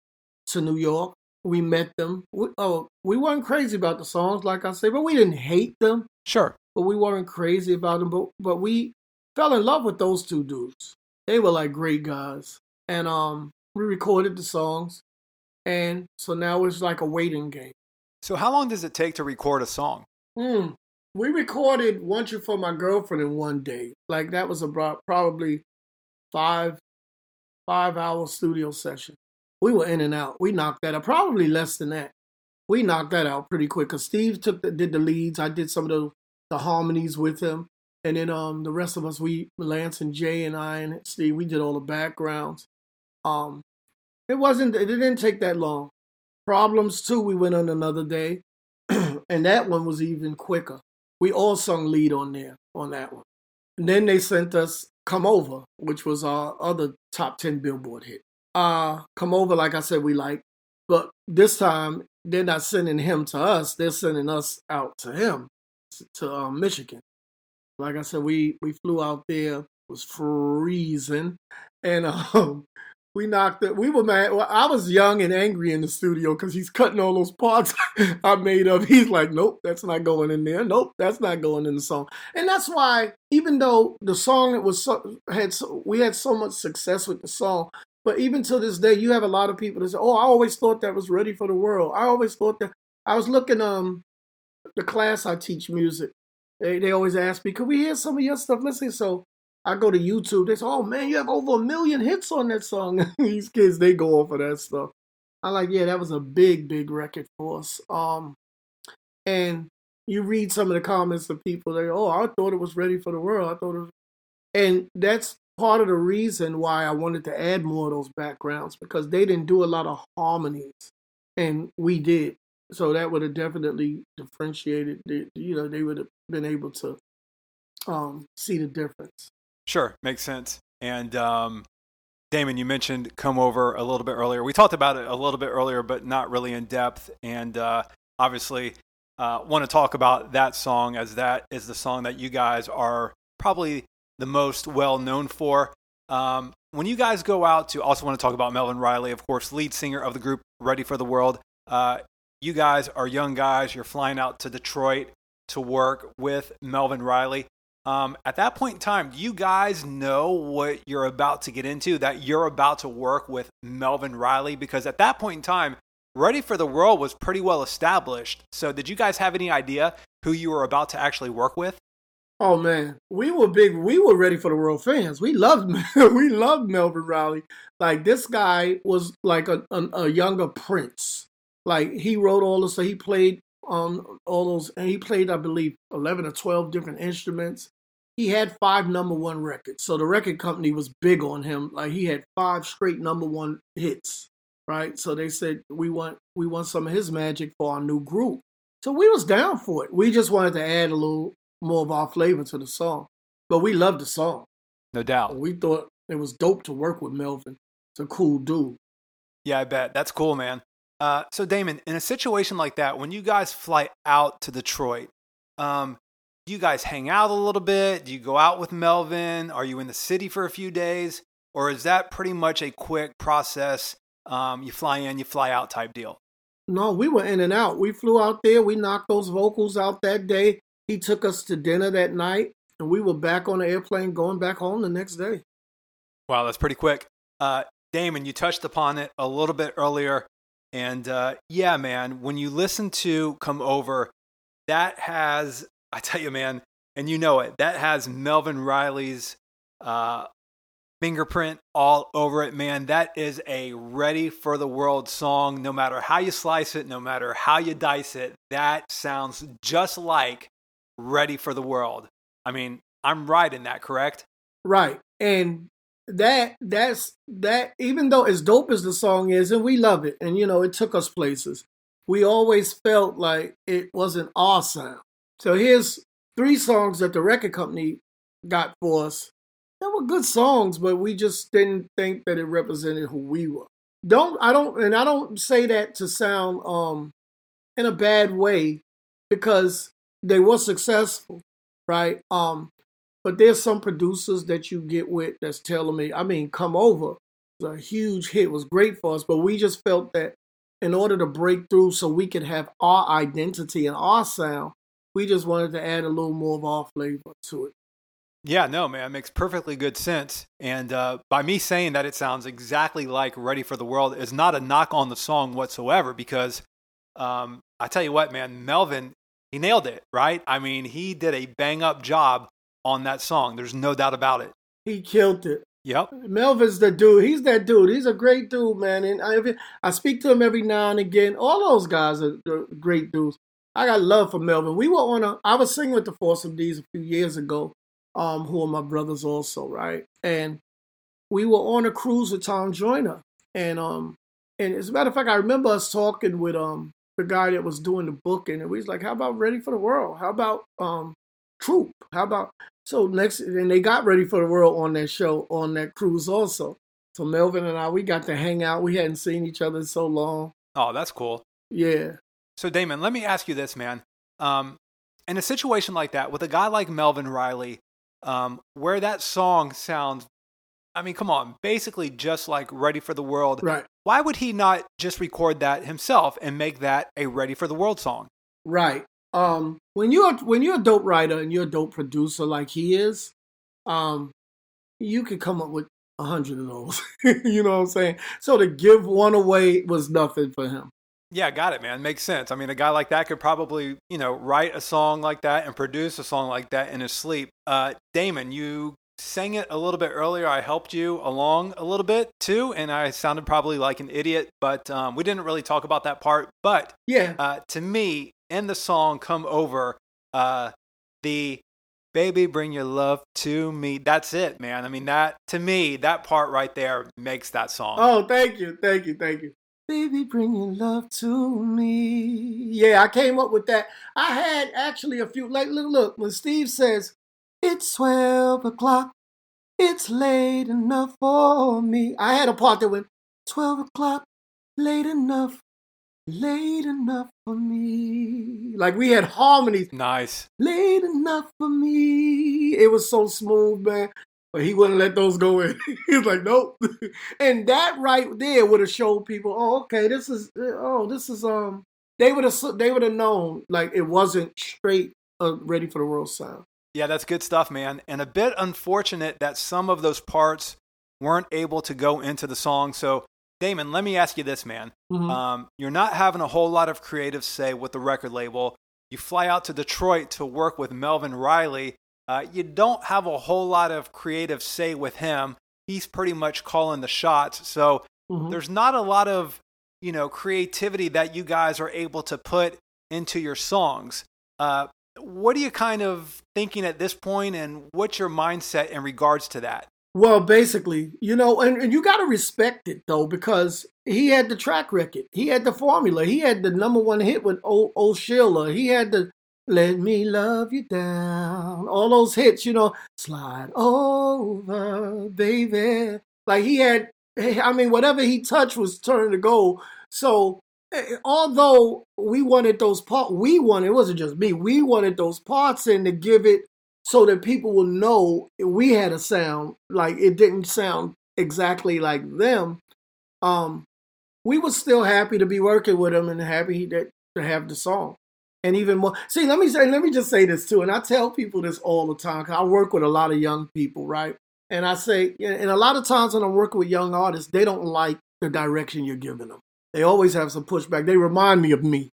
to New York. We met them. We, oh, we weren't crazy about the songs, like I say, but we didn't hate them. Sure. But we weren't crazy about them. But but we fell in love with those two dudes. They were like great guys, and um, we recorded the songs, and so now it's like a waiting game. So, how long does it take to record a song? Hmm. We recorded "Want You for My Girlfriend" in one day. Like that was about probably five five hour studio session. We were in and out. We knocked that out. Probably less than that. We knocked that out pretty quick. Cause Steve took the, did the leads. I did some of the the harmonies with him, and then um the rest of us, we Lance and Jay and I and Steve, we did all the backgrounds. Um, it wasn't. It didn't take that long. Problems too. We went on another day, (clears throat) and that one was even quicker. We all sung lead on there on that one. And then they sent us "Come Over," which was our other top ten Billboard hit. Uh, "Come Over," like I said, we like, but this time they're not sending him to us; they're sending us out to him, to um, Michigan. Like I said, we we flew out there. Was freezing, and (laughs) um, we knocked it. We were mad. Well, I was young and angry in the studio because he's cutting all those parts (laughs) I made up. He's like, nope, that's not going in there. Nope, that's not going in the song. And that's why, even though the song it was so, had so, we had so much success with the song, but even to this day, you have a lot of people that say, "Oh, I always thought that was ready for the world. I always thought that." I was looking um the class I teach music. They they always ask me, "Could we hear some of your stuff?" Let's. So I go to YouTube. They say, "Oh man, you have over a million hits on that song." (laughs) These kids, they go off of that stuff. I'm like, yeah, that was a big, big record for us. Um, and you read some of the comments of people. They, oh, I thought it was ready for the world. I thought it was, and that's part of the reason why I wanted to add more of those backgrounds because they didn't do a lot of harmonies, and we did. So that would have definitely differentiated. The, you know, they would have been able to um, see the difference. Sure, makes sense. And um, Damon, you mentioned come over a little bit earlier. We talked about it a little bit earlier, but not really in depth. And uh, obviously, uh, want to talk about that song as that is the song that you guys are probably the most well known for. Um, when you guys go out to, also want to talk about Melvin Riley, of course, lead singer of the group Ready for the World. Uh, you guys are young guys. You're flying out to Detroit to work with Melvin Riley. Um, at that point in time, do you guys know what you're about to get into? That you're about to work with Melvin Riley? Because at that point in time, Ready for the World was pretty well established. So, did you guys have any idea who you were about to actually work with? Oh man, we were big. We were ready for the world fans. We loved. (laughs) we loved Melvin Riley. Like this guy was like a, a, a younger Prince. Like he wrote all this. So he played on all those, and he played, I believe, eleven or twelve different instruments. He had five number one records. So the record company was big on him. Like he had five straight number one hits. Right. So they said we want we want some of his magic for our new group. So we was down for it. We just wanted to add a little more of our flavor to the song. But we loved the song. No doubt. We thought it was dope to work with Melvin. It's a cool dude. Yeah, I bet. That's cool, man. Uh, so, Damon, in a situation like that, when you guys fly out to Detroit, um, do you guys hang out a little bit? Do you go out with Melvin? Are you in the city for a few days? Or is that pretty much a quick process? Um, you fly in, you fly out type deal? No, we were in and out. We flew out there. We knocked those vocals out that day. He took us to dinner that night, and we were back on the airplane going back home the next day. Wow, that's pretty quick. Uh, Damon, you touched upon it a little bit earlier. And uh, yeah, man, when you listen to Come Over, that has, I tell you, man, and you know it, that has Melvin Riley's uh, fingerprint all over it, man. That is a ready for the world song. No matter how you slice it, no matter how you dice it, that sounds just like ready for the world. I mean, I'm right in that, correct? Right. And that that's that even though as dope as the song is and we love it and you know it took us places we always felt like it wasn't our sound so here's three songs that the record company got for us they were good songs but we just didn't think that it represented who we were don't i don't and i don't say that to sound um in a bad way because they were successful, right? Um, but there's some producers that you get with that's telling me, I mean, come over. A huge hit, it was great for us, but we just felt that in order to break through so we could have our identity and our sound, we just wanted to add a little more of our flavor to it. Yeah, no, man, it makes perfectly good sense. And uh, by me saying that it sounds exactly like Ready for the World is not a knock on the song whatsoever because um, I tell you what, man, Melvin he nailed it, right? I mean, he did a bang up job on that song. There's no doubt about it. He killed it. Yep. Melvin's the dude. He's that dude. He's a great dude, man. And I, I speak to him every now and again. All those guys are, are great dudes. I got love for Melvin. We were on a. I was singing with the Force MD's a few years ago, um, who are my brothers also, right? And we were on a cruise with Tom Joyner, and um, and as a matter of fact, I remember us talking with um the guy that was doing the booking, and we was like, "How about Ready for the World? How about um, Troop? How about?" So next, and they got Ready for the World on that show on that cruise also. So Melvin and I, we got to hang out. We hadn't seen each other in so long. Oh, that's cool. Yeah. So Damon, let me ask you this, man. Um, in a situation like that, with a guy like Melvin Riley, um, where that song sounds I mean, come on, basically just like Ready for the World. Right. Why would he not just record that himself and make that a Ready for the World song? Right. Um, when you're when you're a dope writer and you're a dope producer like he is, um, you could come up with a hundred of those. (laughs) you know what I'm saying? So to give one away was nothing for him. Yeah, got it, man. Makes sense. I mean, a guy like that could probably, you know, write a song like that and produce a song like that in his sleep. Uh, Damon, you sang it a little bit earlier. I helped you along a little bit too, and I sounded probably like an idiot, but um, we didn't really talk about that part. But yeah, uh, to me, in the song "Come Over," uh, the "Baby, Bring Your Love to Me." That's it, man. I mean, that to me, that part right there makes that song. Oh, thank you, thank you, thank you. Baby, bring your love to me. Yeah, I came up with that. I had actually a few. Like, look, look. When Steve says it's 12 o'clock. It's late enough for me. I had a part that went 12 o'clock, late enough late enough for me. Like we had harmonies. Nice. Late enough for me. It was so smooth, man. But he wouldn't let those go in. (laughs) he was like, nope. (laughs) and that right there would have showed people, oh, okay, this is, oh, this is, um, they would have, they would have known like it wasn't straight uh, ready for the world sound. Yeah, that's good stuff, man. And a bit unfortunate that some of those parts weren't able to go into the song. So, Damon, let me ask you this, man. Mhm. Um, you're not having a whole lot of creative say with the record label. You fly out to Detroit to work with Melvin Riley. Uh, you don't have a whole lot of creative say with him. He's pretty much calling the shots. So Mhm. there's not a lot of you know creativity that you guys are able to put into your songs. Uh, what are you kind of thinking at this point, and what's your mindset in regards to that? Well, basically, you know, and, and you got to respect it though, because he had the track record, he had the formula, he had the number one hit with old, old Sheila, he had the "Let Me Love You Down," all those hits, you know, "Slide Over, Baby." Like he had, I mean, whatever he touched was turning to gold. So, although we wanted those parts, we wanted it wasn't just me, we wanted those parts in to give it so that people will know we had a sound like it didn't sound exactly like them. Um we were still happy to be working with them and happy that to have the song. And even more see let me say let me just say this too and i tell people this all the time 'cause i work with a lot of young people right? And i say and a lot of times when i'm working with young artists they don't like the direction you're giving them they always have some pushback they remind me of me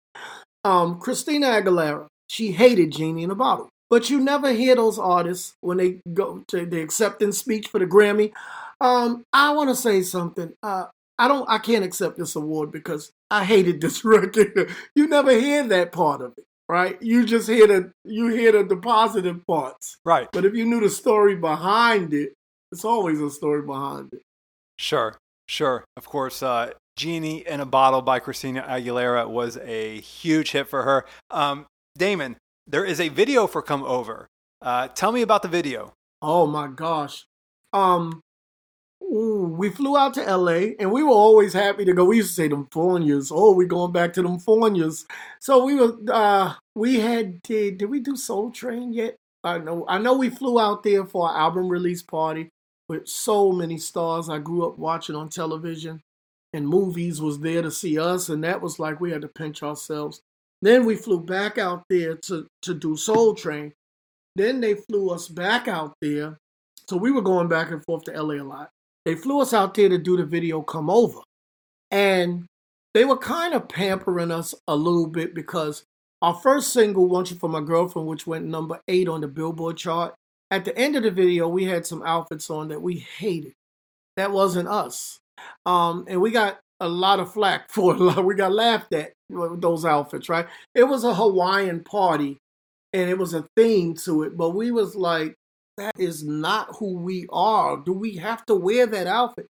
um christina aguilera she hated genie in a bottle but you never hear those artists when they go to the acceptance speech for the Grammy. Um, I want to say something. Uh, I don't. I can't accept this award because I hated this (laughs) record. you never hear that part of it, right? You just hear the you hear the, the positive parts. Right. But if you knew the story behind it, it's always a story behind it. Sure, sure. Of course, uh, Genie in a Bottle by Christina Aguilera was a huge hit for her. Um, Damon, there is a video for Come Over. Uh, tell me about the video. Oh my gosh. Um ooh, we flew out to LA and we were always happy to go. We used to say them Fornias. Oh, we're going back to them Fornias. So we were uh we had did did we do Soul Train yet? I know I know we flew out there for our album release party with so many stars I grew up watching on television and movies was there to see us and that was like we had to pinch ourselves. Then we flew back out there to to do Soul Train. Then they flew us back out there. So we were going back and forth to LA a lot. They flew us out there to do the video Come Over. And they were kind of pampering us a little bit because our first single, Want You for My Girlfriend, which went number eight on the Billboard chart, at the end of the video, we had some outfits on that we hated. That wasn't us. Um, and we got a lot of flack (laughs) for it. We got laughed at with those outfits, right? It was a Hawaiian party and it was a theme to it, but we was like, that is not who we are. Do we have to wear that outfit?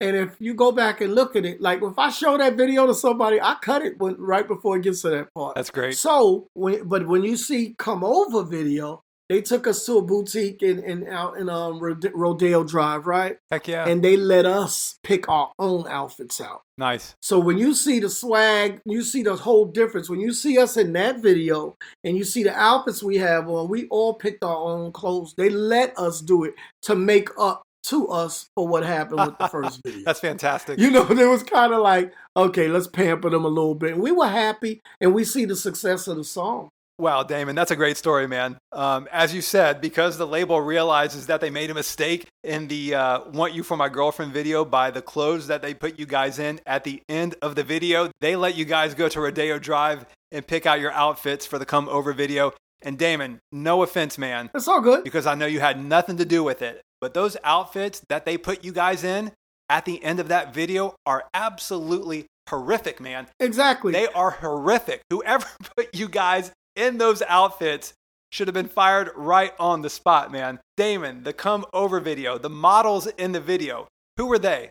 And if you go back and look at it, like if I show that video to somebody, I cut it when, right before it gets to that part. That's great. So, when, but when you see come over video, they took us to a boutique in, in out in um Rodeo Drive, right? Heck yeah. And they let us pick our own outfits out. nice. So when you see the swag, you see the whole difference. When you see us in that video and you see the outfits we have on, we all picked our own clothes. They let us do it to make up to us for what happened with the (laughs) first video. That's fantastic. You know, (laughs) it was kind of like, okay, let's pamper them a little bit. And we were happy, and we see the success of the song. Wow, Damon, that's a great story, man. Um, as you said, because the label realizes that they made a mistake in the uh, Want You for My Girlfriend video by the clothes that they put you guys in at the end of the video, they let you guys go to Rodeo Drive and pick out your outfits for the Come Over video. And Damon, no offense, man, It's all good. because I know you had nothing to do with it, but those outfits that they put you guys in at the end of that video are absolutely horrific, man. Exactly. They are horrific. (laughs) Whoever put you guys in those outfits should have been fired right on the spot, man. Damon, the come over video, the models in the video, who were they?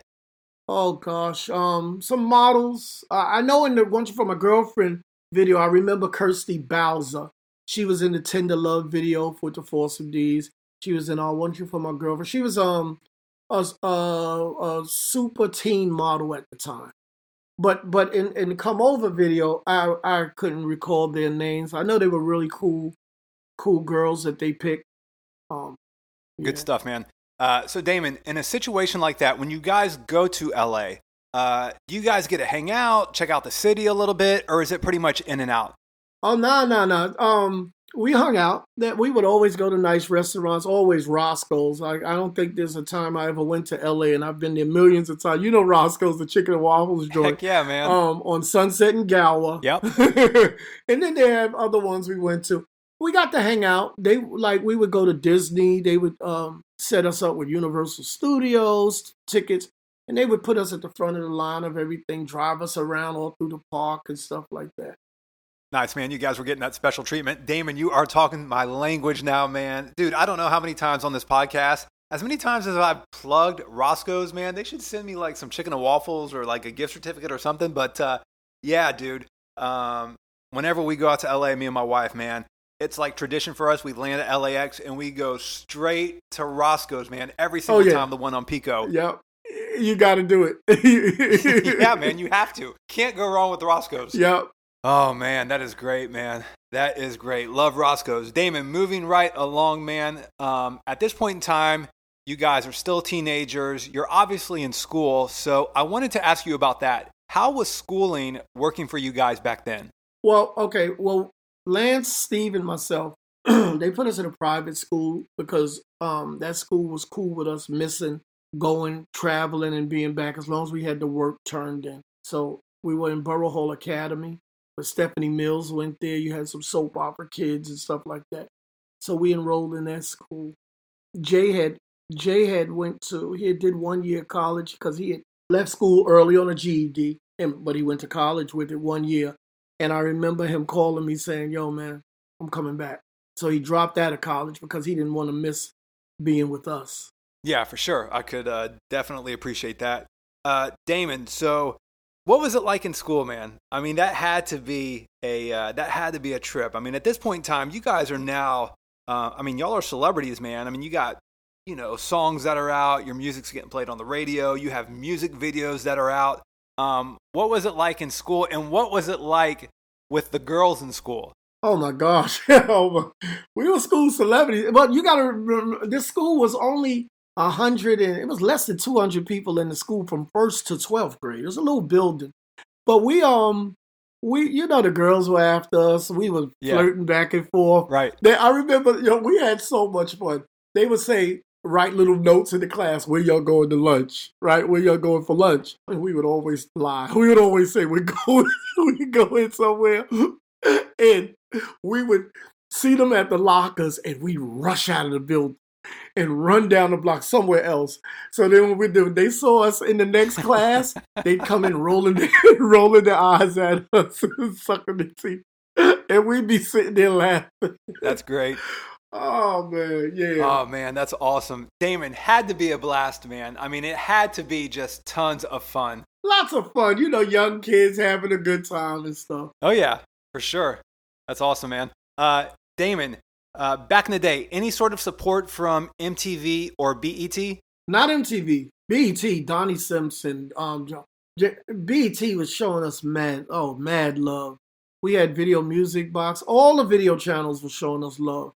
Oh gosh, um, some models. Uh, I know in the one from a girlfriend video, I remember Kirsty Bowser. She was in the Tender Love video for the Force MD's. She was in uh, Want You for My Girlfriend. She was um a, a, a super teen model at the time. But but in in the come over video, I I couldn't recall their names. I know they were really cool, cool girls that they picked. Um, Good yeah. stuff, man. Uh, so Damon, in a situation like that, when you guys go to LA, uh, you guys get to hang out, check out the city a little bit, or is it pretty much in and out? Oh no, no, no. Um, we hung out. That we would always go to nice restaurants, always Roscoe's. I, I don't think there's a time I ever went to LA, and I've been there millions of times. You know Roscoe's, the chicken and waffles joint. Heck yeah, man. Um, on Sunset and Gower. Yep. (laughs) and then they have other ones we went to. We got to hang out. They like we would go to Disney. They would um set us up with Universal Studios tickets, and they would put us at the front of the line of everything, drive us around all through the park and stuff like that. Nice, man. You guys were getting that special treatment. Damon, you are talking my language now, man. Dude, I don't know how many times on this podcast, as many times as I've plugged Roscoe's, man, they should send me like some chicken and waffles or like a gift certificate or something. But uh, yeah, dude, um, whenever we go out to LA, me and my wife, man, it's like tradition for us. We land at LAX and we go straight to Roscoe's, man, every single oh, yeah. time the one on Pico. Yep. You got to do it. (laughs) (laughs) yeah, man, you have to. Can't go wrong with Roscoe's. Yep. Oh man, that is great, man. That is great. Love Roscoe's. Damon, moving right along, man. Um, at this point in time, you guys are still teenagers. You're obviously in school. So I wanted to ask you about that. How was schooling working for you guys back then? Well, okay. Well, Lance, Steve, and myself, (clears throat) they put us in a private school because um, that school was cool with us missing, going, traveling, and being back as long as we had the work turned in. So we were in Borough Hall Academy but Stephanie Mills went there. You had some soap opera kids and stuff like that. So we enrolled in that school. Jay had Jay had went to he did one year college because he had left school early on a GED, and but he went to college with it one year. And I remember him calling me saying, "Yo, man, I'm coming back." So he dropped out of college because he didn't want to miss being with us. Yeah, for sure. I could uh, definitely appreciate that. Uh, Damon, so what was it like in school, man? I mean, that had to be a uh, that had to be a trip. I mean, at this point in time, you guys are now. Uh, I mean, y'all are celebrities, man. I mean, you got you know songs that are out. Your music's getting played on the radio. You have music videos that are out. Um, what was it like in school, and what was it like with the girls in school? Oh my gosh, (laughs) we were school celebrities. But you got to this school was only a hundred and it was less than two hundred people in the school from first to twelfth grade. It was a little building, but we um we you know the girls were after us. We were yeah. flirting back and forth. Right. They, I remember you know we had so much fun. They would say write little notes in the class where y'all going to lunch, right? Where y'all going for lunch. And we would always lie. We would always say we're (laughs) going we going somewhere, (laughs) and we would see them at the lockers and we rush out of the building and run down the block somewhere else. So then when we do, they saw us in the next class, they'd come in rolling, their, (laughs) rolling their eyes at us, (laughs) sucking their teeth, and we'd be sitting there laughing. That's great. Oh man, yeah. Oh man, that's awesome. Damon had to be a blast, man. I mean, it had to be just tons of fun. Lots of fun, you know, young kids having a good time and stuff. Oh yeah, for sure. That's awesome, man. Uh, Damon, uh, back in the day, any sort of support from MTV or BET? Not MTV. BET, Donnie Simpson. Um, BET was showing us mad, oh, mad love. We had Video Music Box. All the video channels were showing us love.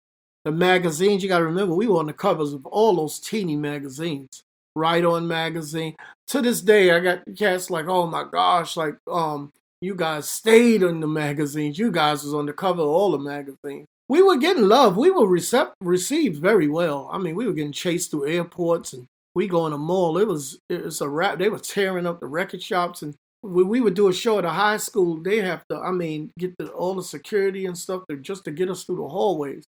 The magazines, you got to remember, we were on the covers of all those teeny magazines. Right On magazine. To this day, I got cats like, oh my gosh, like, um, you guys stayed in the magazines. You guys was on the cover of all the magazines we were getting love. We were recept- received very well. I mean, we were getting chased through airports and we go in a mall. It was it was a rap. They were tearing up the record shops and when we would do a show at a high school, they have to, I mean, get the, all the security and stuff to, just to get us through the hallways.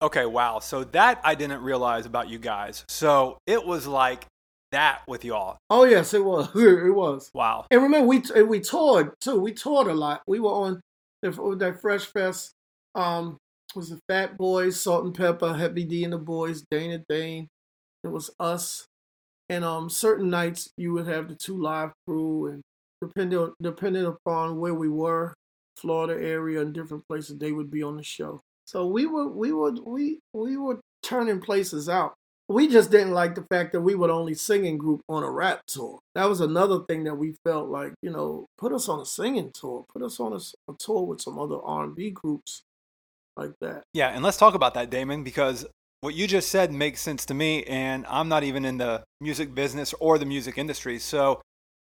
Okay, wow. So that I didn't realize about you guys. So it was like that with y'all. Oh yes, it was. (laughs) It was. Wow. And remember, we we toured too. We toured a lot. We were on the, that Fresh Fest um, was the Fat Boys, Salt-N-Pepa, Heavy D and the Boys, Dana Dane. It was us. And um, certain nights you would have the two live crew, and depending depending upon where we were, Florida area and different places, they would be on the show. So we were we would we we were turning places out. we just didn't like the fact that we were the only singing group on a rap tour. That was another thing that we felt like, you know, put us on a singing tour, put us on a, a tour with some other R&B groups like that. Yeah, and let's talk about that, Damon, because what you just said makes sense to me, and I'm not even in the music business or the music industry. So,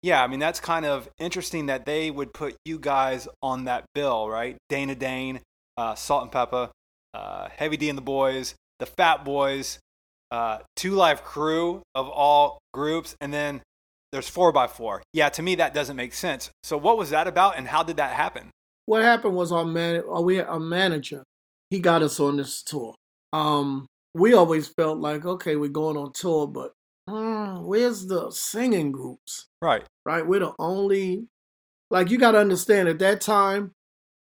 yeah, I mean, that's kind of interesting that they would put you guys on that bill, right? Dana Dane, uh, Salt-N-Pepa, uh, Heavy D and the Boys, the Fat Boys, uh, Two Live Crew of all groups, and then there's 4 by 4 Yeah, to me, that doesn't make sense. So, what was that about, and how did that happen? What happened was our man, uh, we had a manager. He got us on this tour. Um, we always felt like, okay, we're going on tour, but hmm, where's the singing groups? Right. Right. We're the only, like, you got to understand at that time,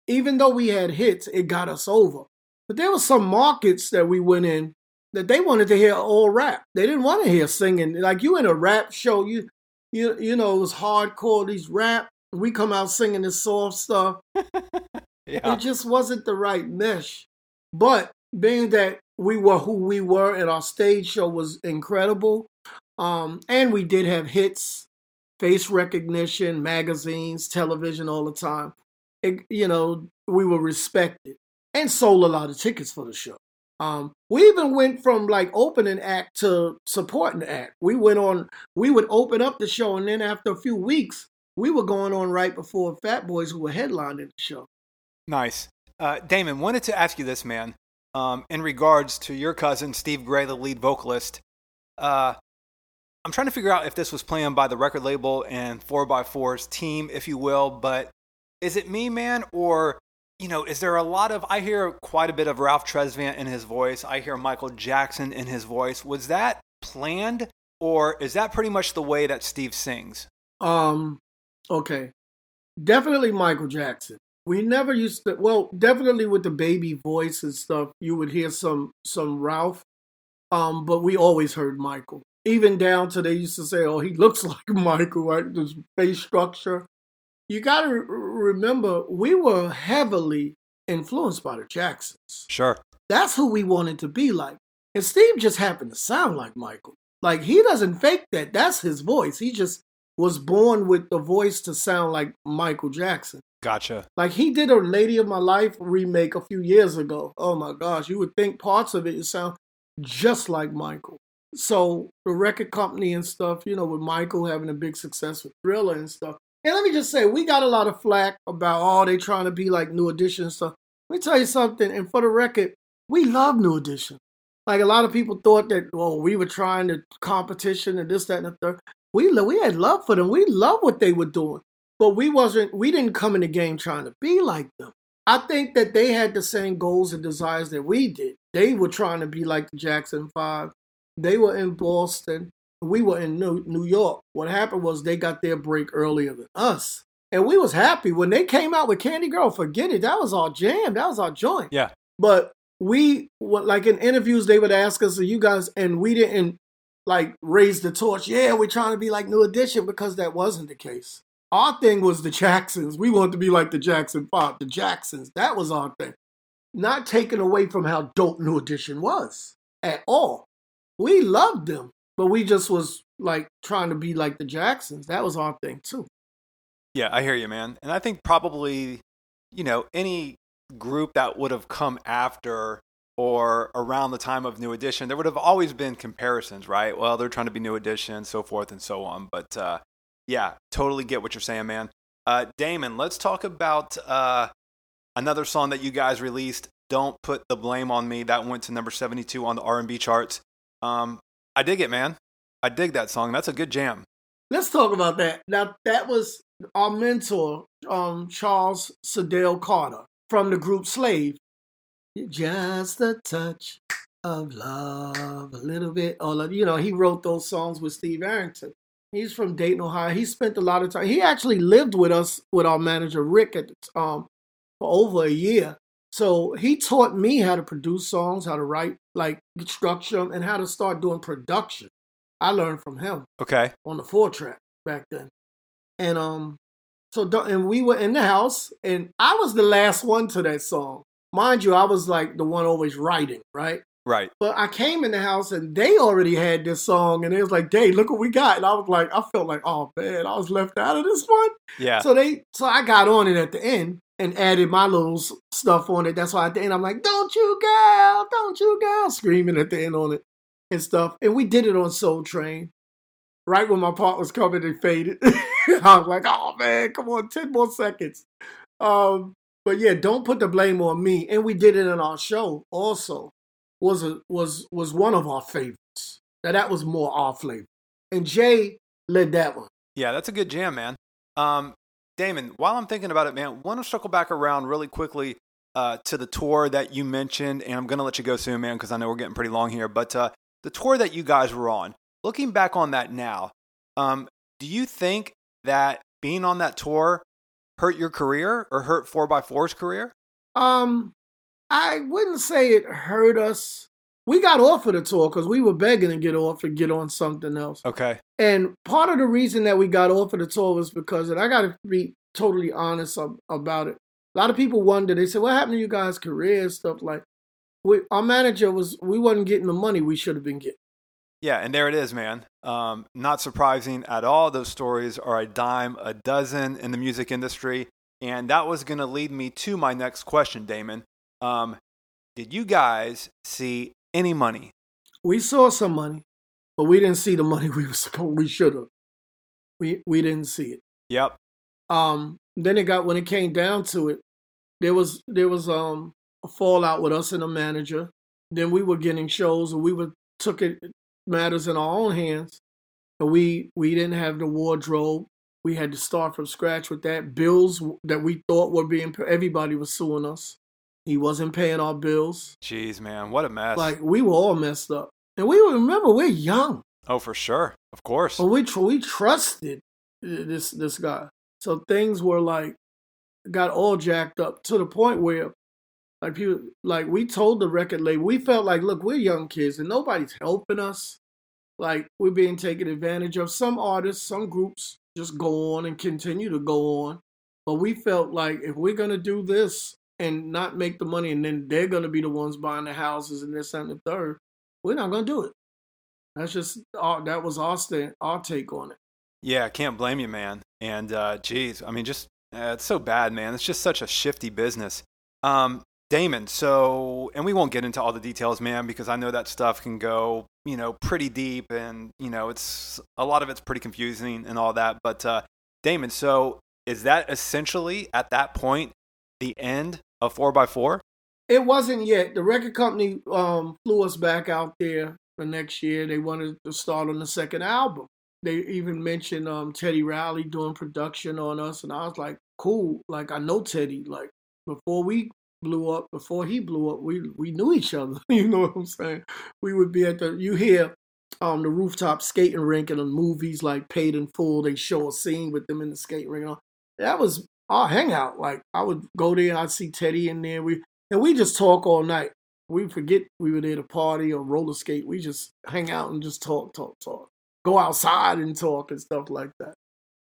even though we had hits, it got us over. But there were some markets that we went in that they wanted to hear all rap. They didn't want to hear singing. Like you in a rap show, you you you know, it was hardcore, these rap. We come out singing this soft stuff. (laughs) yeah. It just wasn't the right mesh. But being that we were who we were and our stage show was incredible. Um, and we did have hits, face recognition, magazines, television all the time. It, you know, we were respected and sold a lot of tickets for the show. Um, we even went from like opening act to supporting act. We went on, we would open up the show, and then after a few weeks, we were going on right before Fat Boys, who were headlining the show. Nice. Uh, Damon, wanted to ask you this, man um, in regards to your cousin, Steve Gray, the lead vocalist. Uh, I'm trying to figure out if this was planned by the record label and 4x4's team, if you will, but is it me, man, or you know, is there a lot of I hear quite a bit of Ralph Tresvant in his voice. I hear Michael Jackson in his voice. Was that planned or is that pretty much the way that Steve sings? Um okay. Definitely Michael Jackson. We never used to well definitely with the baby voice and stuff you would hear some some ralph um but we always heard michael. Even down to they used to say oh he looks (laughs) like michael right? This face structure. You got to re- remember we were heavily influenced by the jacksons. Sure. That's who we wanted to be like. And steve just happened to sound like michael. Like he doesn't fake that. That's his voice. He just was born with the voice to sound like michael jackson Gotcha. Like he did a Lady of My Life remake a few years ago. Oh my gosh, you would think parts of it sound just like Michael. So the record company and stuff, you know, with Michael having a big success with Thriller and stuff. And let me just say, we got a lot of flack about oh they trying to be like New Edition and stuff. Let me tell you something, and for the record, we love New Edition. Like a lot of people thought that, well, we were trying to competition and this, that, and the third. We we had love for them. We love what they were doing but we wasn't we didn't come in the game trying to be like them. I think that they had the same goals and desires that we did. They were trying to be like the Jackson Five. They were in Boston. We were in New, New York. What happened was they got their break earlier than us. And we was happy when they came out with Candy Girl. Forget it. That was our jam. That was our joint. Yeah. But we, like in interviews, they would ask us, "Are you guys?" And we didn't like raise the torch. Yeah, we're trying to be like New Edition because that wasn't the case. Our thing was the Jacksons. We wanted to be like the Jackson Five, the Jacksons. That was our thing. Not taken away from how dope New Edition was at all. We loved them, but we just was like trying to be like the Jacksons. That was our thing too. Yeah, I hear you, man. And I think probably, you know, any group that would have come after or around the time of New Edition, there would have always been comparisons, right? Well, they're trying to be New Edition, so forth and so on. But uh, yeah, totally get what you're saying, man. Uh, Damon, let's talk about uh, another song that you guys released. Don't put the blame on me. That went to number 72 on the R&B charts. Um, I dig it, man. I dig that song. That's a good jam. Let's talk about that. Now, that was our mentor, um, Charles Sedale Carter from the group Slave. Just a touch of love, a little bit. All of, you know, he wrote those songs with Steve Arrington. He's from Dayton, Ohio. He spent a lot of time. He actually lived with us with our manager Rick at um for over a year. So he taught me how to produce songs, how to write, like structure them, and how to start doing production. I learned from him. Okay. On the four track back then, and um, so and we were in the house, and I was the last one to that song. Mind you, I was like the one always writing, right? Right. But I came in the house and they already had this song, and it was like, "Dave, look what we got." And I was like, I felt like, oh man, I was left out of this one. Yeah. So they, so I got on it at the end and added my little stuff on it. That's why at the end I'm like, "Don't you girl, don't you girl," screaming at the end on it and stuff. And we did it on Soul Train. Right when my part was coming, it faded. (laughs) I was like, "Oh man, come on, ten more seconds." Um, but yeah, don't put the blame on me. And we did it in our show also. Was a was was one of our favorites. Now that was more our flavor. And Jay led that one. Yeah, that's a good jam, man. Um, Damon, while I'm thinking about it, man, want to circle back around really quickly uh, to the tour that you mentioned, and I'm gonna let you go soon, man, because I know we're getting pretty long here. But uh, the tour that you guys were on, looking back on that now, um, do you think that being on that tour hurt your career or hurt 4x4's career? Um, I wouldn't say it hurt us. We got off of the tour because we were begging to get off and get on something else. Okay. And part of the reason that we got off of the tour was because, and I got to be totally honest about it. A lot of people wonder. They said, "What happened to you guys' career and stuff like?" We, our manager was, we wasn't getting the money we should have been getting. Yeah, and there it is, man. Um, not surprising at all. Those stories are a dime a dozen in the music industry. And that was going to lead me to my next question, Damon. Um, did you guys see any money? We saw some money, but we didn't see the money (laughs) we were supposed. We should have. We we didn't see it. Yep. Um, then it got when it came down to it, there was there was um a fallout with us and the manager. Then we were getting shows, and we were took it matters in our own hands, and we we didn't have the wardrobe. We had to start from scratch with that. Bills that we thought were being everybody was suing us. He wasn't paying our bills. Jeez, man, what a mess. Like we were all messed up, and we remember we're young. oh, for sure. Of course. But we tr- we trusted this this guy. So things were like got all jacked up to the point where like people like we told the record label we felt like look we're young kids and nobody's helping us. Like we're being taken advantage of. Some artists, some groups just go on and continue to go on. But we felt like if we're gonna do this and not make the money and then they're gonna be the ones buying the houses and this and the third, we're not gonna do it. That's just our, that was our our take on it. Yeah, I can't blame you, man. And uh, I mean, just uh, it's so bad, man. It's just such a shifty business. Um, Damon, so and we won't get into all the details, man, because I know that stuff can go, you know, pretty deep, and you know, it's a lot of it's pretty confusing and all that. But uh, Damon, so is that essentially at that point the end of Four x Four? It wasn't yet. The record company um, flew us back out there for next year. They wanted to start on the second album. They even mentioned um, Teddy Riley doing production on us, and I was like, cool. Like I know Teddy. Like before we blew up, before he blew up, we we knew each other. (laughs) you know what I'm saying? We would be at the you hear um the rooftop skating rink in the movies like Paid in Full. They show a scene with them in the skating rink. and all. That was our hangout. Like I would go there, I'd see Teddy in there. We and we just talk all night. We forget we were there to party or roller skate. We just hang out and just talk, talk, talk. Go outside and talk and stuff like that.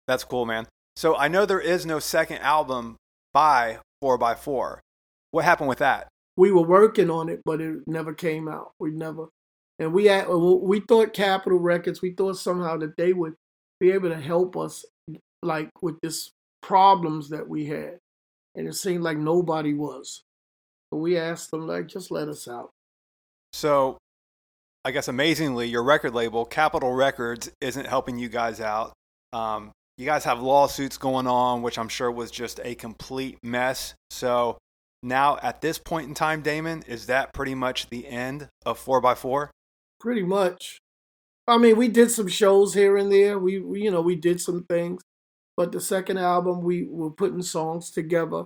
That's cool, man. So I know there is no second album by Four x Four. What happened with that? We were working on it, but it never came out. We never, and we had, we thought Capitol Records. We thought somehow that they would be able to help us, like with this problems that we had, and it seemed like nobody was. But we asked them like, just let us out. So, I guess amazingly, your record label, Capitol Records, isn't helping you guys out. Um, you guys have lawsuits going on, which I'm sure was just a complete mess. So, now at this point in time, Damon, is that pretty much the end of four by four? Pretty much. I mean, we did some shows here and there. We, we, you know, we did some things. But the second album, we were putting songs together,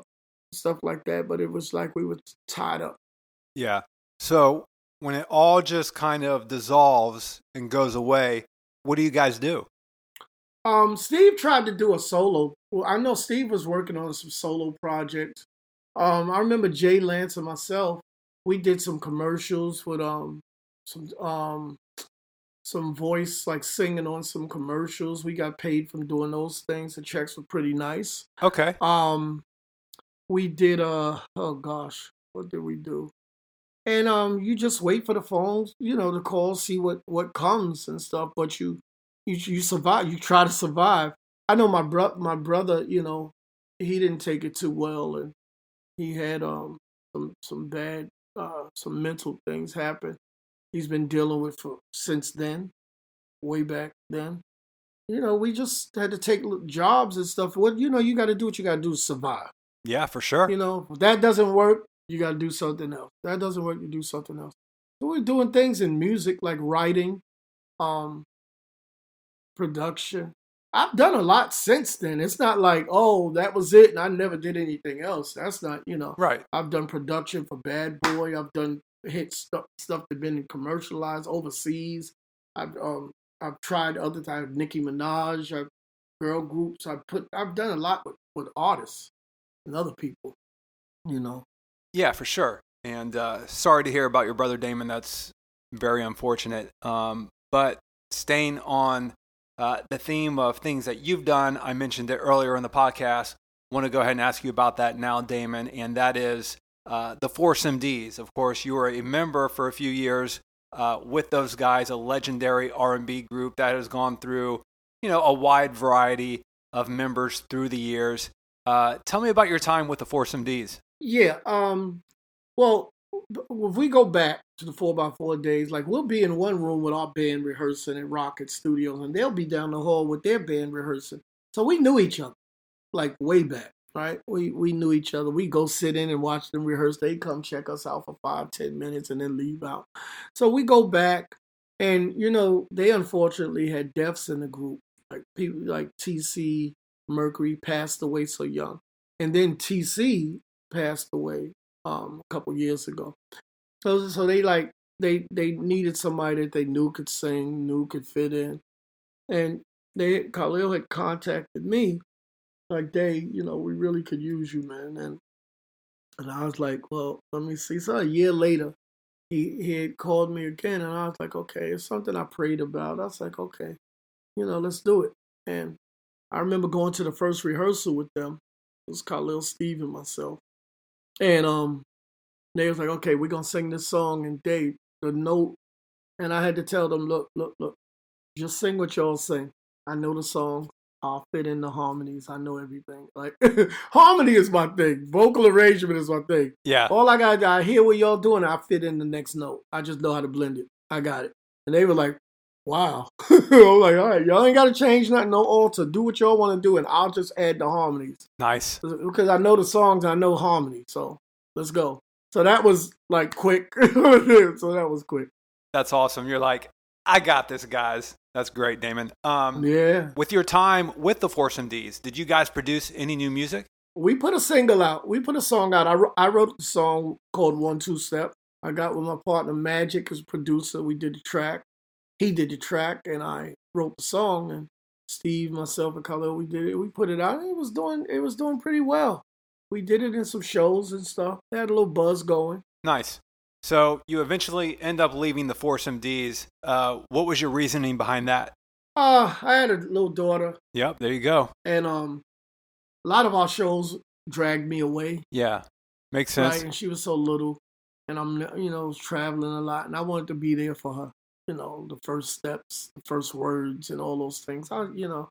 stuff like that. But it was like we were tied up. Yeah. So, when it all just kind of dissolves and goes away, what do you guys do? Um, Steve tried to do a solo. Well, I know Steve was working on some solo projects. Um, I remember Jay Lance and myself. We did some commercials with um some um some voice like singing on some commercials. We got paid from doing those things. The checks were pretty nice. Okay. Um, we did uh oh gosh, what did we do? and um, you just wait for the phones, you know, the calls, see what what comes and stuff. But you you you survive. You try to survive. I know my bro my brother, you know, he didn't take it too well, and he had um some some bad uh some mental things happen. He's been dealing with for since then, way back then. You know, we just had to take jobs and stuff. What you know, you got to do what you got to do to survive. Yeah, for sure. You know, if that doesn't work, you got to do something else. That doesn't work, you do something else. So we're doing things in music like writing, um, production. I've done a lot since then. It's not like, oh, that was it and I never did anything else. That's not, you know. Right. I've done production for Bad Boy. I've done hit stuff stuff that been commercialized overseas. I've um I've tried other times, Nicki Minaj, I've girl groups. I've put I've done a lot with, with artists and other people, you know. Yeah, for sure. And uh, sorry to hear about your brother Damen. That's very unfortunate. Um, but staying on uh, the theme of things that you've done, I mentioned it earlier in the podcast. Want to go ahead and ask you about that now, Damen, and that is uh, the Force MD's. Of course, you were a member for a few years uh, with those guys, a legendary R&B group that has gone through, you know, a wide variety of members through the years. Uh, tell me about your time with the Force MD's. Yeah. Um. Well, if we go back to the four by four days, like we'll be in one room with our band rehearsing at Rocket Studios, and they'll be down the hall with their band rehearsing. So we knew each other, like way back, right? We we knew each other. We go sit in and watch them rehearse. They come check us out for five, ten minutes, and then leave out. So we go back, and you know they unfortunately had deaths in the group, like people like TC Mercury passed away so young, and then TC passed away um, a couple years ago. So so they like they they needed somebody that they knew could sing, knew could fit in, and they Khalil had contacted me, like they you know we really could use you, man, and and I was like, well, let me see. So a year later, he he had called me again, and I was like, okay, it's something I prayed about. I was like, okay, you know, let's do it. And I remember going to the first rehearsal with them. It was Khalil Steve and myself. And um, they was like, okay, we're gonna sing this song, and Dave, the note, and I had to tell them, look, look, look, just sing what y'all sing. I know the song. I'll fit in the harmonies. I know everything. Like (laughs) harmony is my thing. Vocal arrangement is my thing. Yeah. All I got, I hear what y'all doing. I fit in the next note. I just know how to blend it. I got it. And they were like, wow. (laughs) I'm like, all right, y'all ain't got to change nothing, no alter. Do what y'all want to do, and I'll just add the harmonies. Nice. Because I know the songs, I know harmony. So let's go. So that was like quick. (laughs) so that was quick. That's awesome. You're like, I got this, guys. That's great, Damen. Um, yeah. With your time with the Force MD's, did you guys produce any new music? We put a single out. We put a song out. I, I wrote the song called One Two Step. I got with my partner Magic as producer. We did the track he did the track and I wrote the song and Steve, myself, and Khalil, we did it. We put it out. it was doing it was doing pretty well. We did it in some shows and stuff. They had a little buzz going. Nice. So you eventually end up leaving the Force MD's. Uh, what was your reasoning behind that? Uh, I had a little daughter. Yep, there you go. And um, a lot of our shows dragged me away. Yeah, makes sense. Right, and she was so little, and I'm you know traveling a lot, and I wanted to be there for her you know, the first steps, the first words, and all those things. I, you know,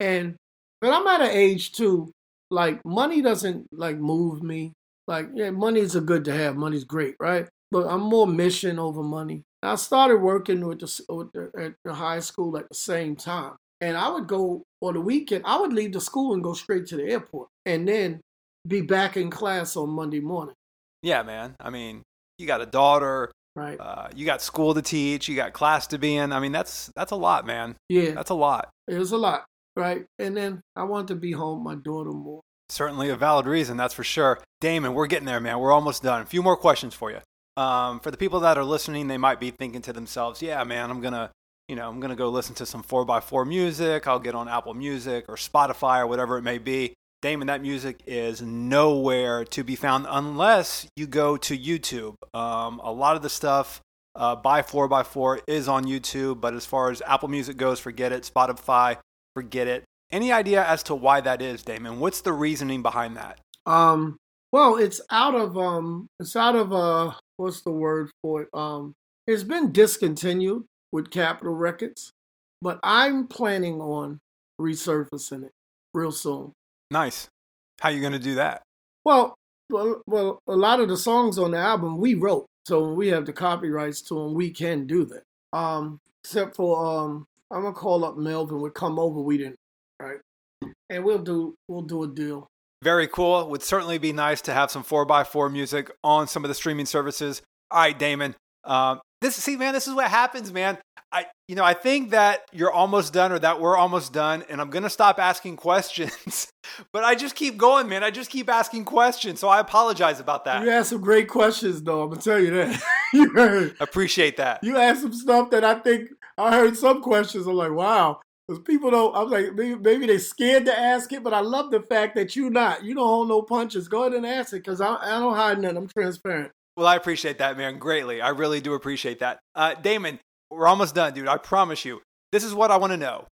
and but I'm at an age too. Like money doesn't like move me. Like yeah, money's a good to have. Money's great, right? But I'm more mission over money. I started working with the, with the at the high school at the same time, and I would go on the weekend. I would leave the school and go straight to the airport, and then be back in class on Monday morning. Yeah, man. I mean, you got a daughter Right. Uh, you got school to teach. You got class to be in. I mean, that's that's a lot, man. Yeah, that's a lot. It was a lot, right? And then I wanted to be home my daughter more. Certainly a valid reason, that's for sure. Damen, we're getting there, man. We're almost done. A few more questions for you. Um, for the people that are listening, they might be thinking to themselves, "Yeah, man, I'm gonna, you know, I'm gonna go listen to some four x four music. I'll get on Apple Music or Spotify or whatever it may be." Damen, that music is nowhere to be found unless you go to YouTube. Um, a lot of the stuff uh, by 4x4 is on YouTube, but as far as Apple Music goes, forget it. Spotify, forget it. Any idea as to why that is, Damen? What's the reasoning behind that? Um, well, it's out of um, it's out of uh, what's the word for it? Um, it's been discontinued with Capitol Records, but I'm planning on resurfacing it real soon. Nice. How you gonna do that? Well, well, well, a lot of the songs on the album we wrote, so we have the copyrights to them. We can do that. Um, except for um, I'm gonna call up Melvin. We come over. We didn't, right? And we'll do we'll do a deal. Very cool. Would certainly be nice to have some four x four music on some of the streaming services. All right, Damen. Um, this see, man, this is what happens, man. You know, I think that you're almost done or that we're almost done, and I'm gonna stop asking (laughs) questions. but I just keep going, man. I just keep asking questions, so I apologize about that. You asked some great questions, though. I'm gonna tell you that. (laughs) you heard, Appreciate that. you asked some stuff that I think I heard some questions. I'm like, wow. Because people don't, I'm like, maybe, maybe they're scared to ask it, but I love the fact that you're not. You don't hold no punches. Go ahead and ask it because I, I don't hide nothing. I'm transparent. Well, I appreciate that, man, greatly. I really do appreciate that. Uh, Damen, we're almost done, dude. I promise you. This is what I want to know.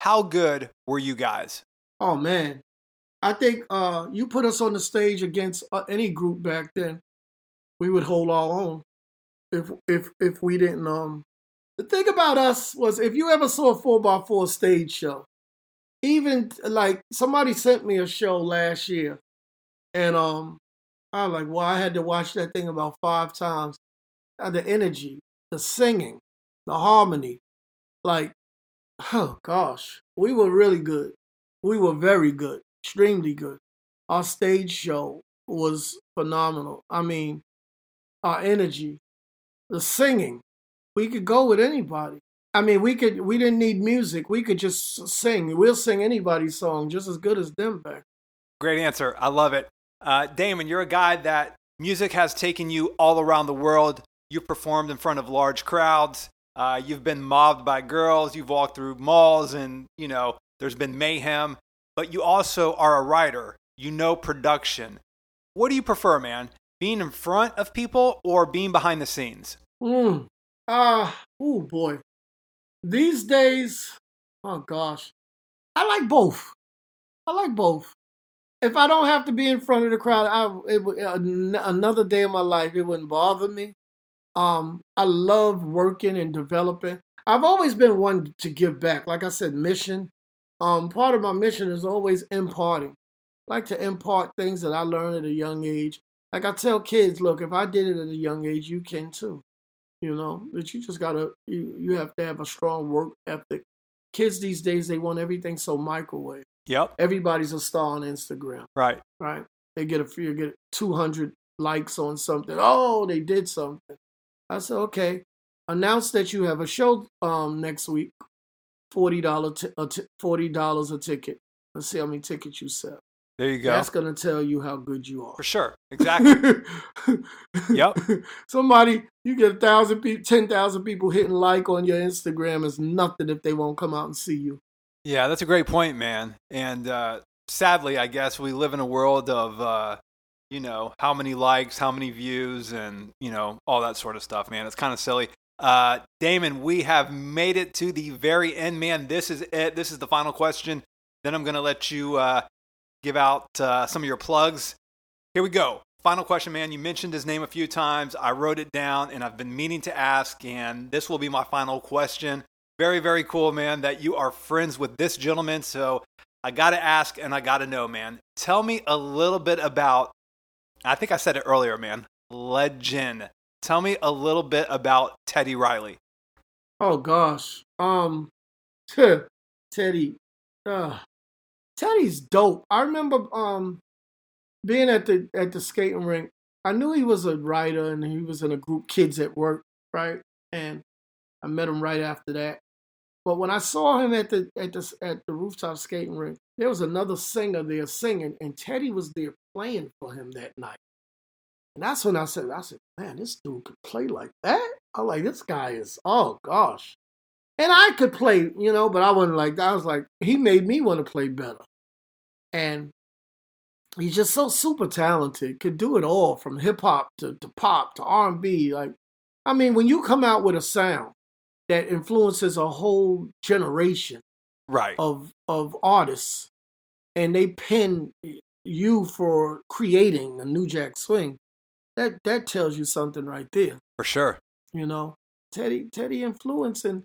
How good were you guys? Oh, man. I think uh, you put us on the stage against uh, any group back then, we would hold our own. If if if we didn't um the thing about us was if you ever saw a four by four stage show, even like somebody sent me a show last year, and um, I was like, well, I had to watch that thing about five times. Uh, the energy, the singing, the harmony, like, oh gosh, we were really good. We were very good, extremely good. Our stage show was phenomenal. I mean, our energy, the singing, we could go with anybody. I mean, we could. We didn't need music. We could just sing. We'll sing anybody's song just as good as them back. Great answer. I love it. Uh, Damen, you're a guy that music has taken you all around the world. You've performed in front of large crowds. Uh, you've been mobbed by girls. You've walked through malls, and you know there's been mayhem. But you also are a writer. You know production. What do you prefer, man? Being in front of people or being behind the scenes? Mm. Ah, oh boy. These days, oh gosh, I like both. I like both. If I don't have to be in front of the crowd, I it, uh, another day of my life, it wouldn't bother me. Um, I love working and developing. I've always been one to give back. Like I said, mission. Um, part of my mission is always imparting. I like to impart things that I learned at a young age. Like I tell kids, look, if I did it at a young age, you can too you know but you just gotta you, you have to have a strong work ethic kids these days they want everything so microwave Yep. everybody's a star on instagram Right. right they get a few get 200 likes on something oh they did something i said okay announce that you have a show um next week $40 t- a t- $40 a ticket let's see how many tickets you sell There you go. that's gonna tell you how good you are For sure. Exactly. (laughs) Yep. Somebody, you get a thousand people, ten thousand people hitting like on your Instagram is nothing if they won't come out and see you. Yeah, that's a great point, man. And uh, sadly, I guess we live in a world of, uh, you know, how many likes, how many views, and, you know, all that sort of stuff, man. It's kind of silly. Uh, Damen, we have made it to the very end, man. This is it. This is the final question. Then I'm going to let you uh, give out uh, some of your plugs. Here we go. Final question, man. You mentioned his name a few times. I wrote it down and I've been meaning to ask, and this will be my final question. Very, very cool, man, that you are friends with this gentleman. So I got to ask and I got to know, man. Tell me a little bit about, I think I said it earlier, man. Legend. Tell me a little bit about Teddy Riley. Oh gosh, um, (laughs) Teddy, uh, Teddy's dope. I remember um being at the at the skating rink. I knew he was a writer and he was in a group Kids at Work, right? And I met him right after that. But when I saw him at the at the at the rooftop skating rink, there was another singer there singing, and Teddy was there playing for him that night. And that's when I said, I said, man, this dude could play like that. I'm like, this guy is, oh gosh. And I could play, you know, but I wasn't like that. I was like, he made me want to play better. And he's just so super talented, could do it all from hip hop to, to pop to R and B. Like, I mean, when you come out with a sound that influences a whole generation Right. of of artists, and they pin you for creating a New Jack Swing. that that tells you something right there. For sure. You know, Teddy Teddy influencing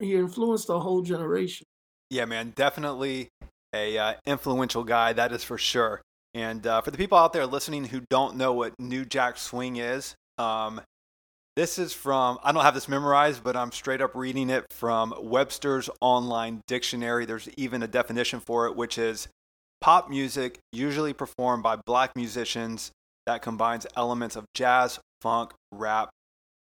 he influenced a whole generation. Yeah, man, definitely a uh, influential guy. That is for sure. And uh, for the people out there listening who don't know what New Jack Swing is, um, this is from, I don't have this memorized, but I'm straight up reading it from Webster's Online Dictionary. There's even a definition for it, which is pop music usually performed by black musicians that combines elements of jazz, funk, rap,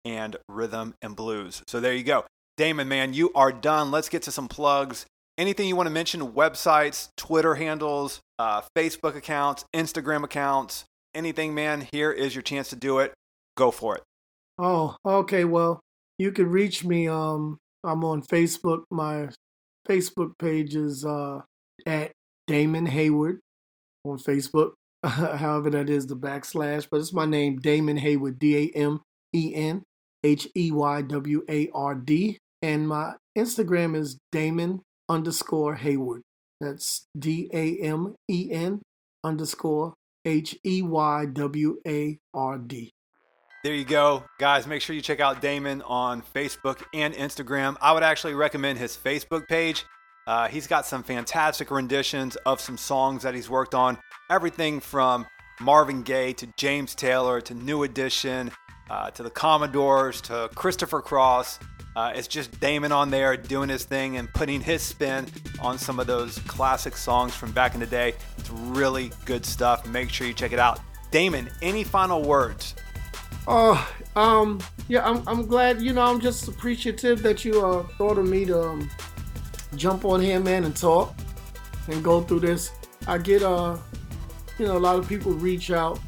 and rhythm and blues. So there you go. Damen, man, you are done. Let's get to some plugs. Anything you want to mention? Websites, Twitter handles, uh, Facebook accounts, Instagram accounts, anything, man. Here is your chance to do it. Go for it. Oh, okay. Well, you can reach me. Um, I'm on Facebook. My Facebook page is uh, at Damen Heyward on Facebook. (laughs) However, that is the backslash, but it's my name, Damen Heyward, D A M E N H E Y W A R D. And my Instagram is Damen underscore Heyward. That's D A M E N underscore H E Y W A R D. There you go. Guys, make sure you check out Damen on Facebook and Instagram. I would actually recommend his Facebook page. Uh, he's got some fantastic renditions of some songs that he's worked on. Everything from Marvin Gaye to James Taylor to New Edition uh, to the Commodores to Christopher Cross. Uh, it's just Damen on there doing his thing and putting his spin on some of those classic songs from back in the day. It's really good stuff. Make sure you check it out. Damen, any final words? Oh, um, yeah, I'm, I'm glad, you know, I'm just appreciative that you uh, thought of me to um, jump on here, man, and talk and go through this. I get, uh, you know, a lot of people reach out.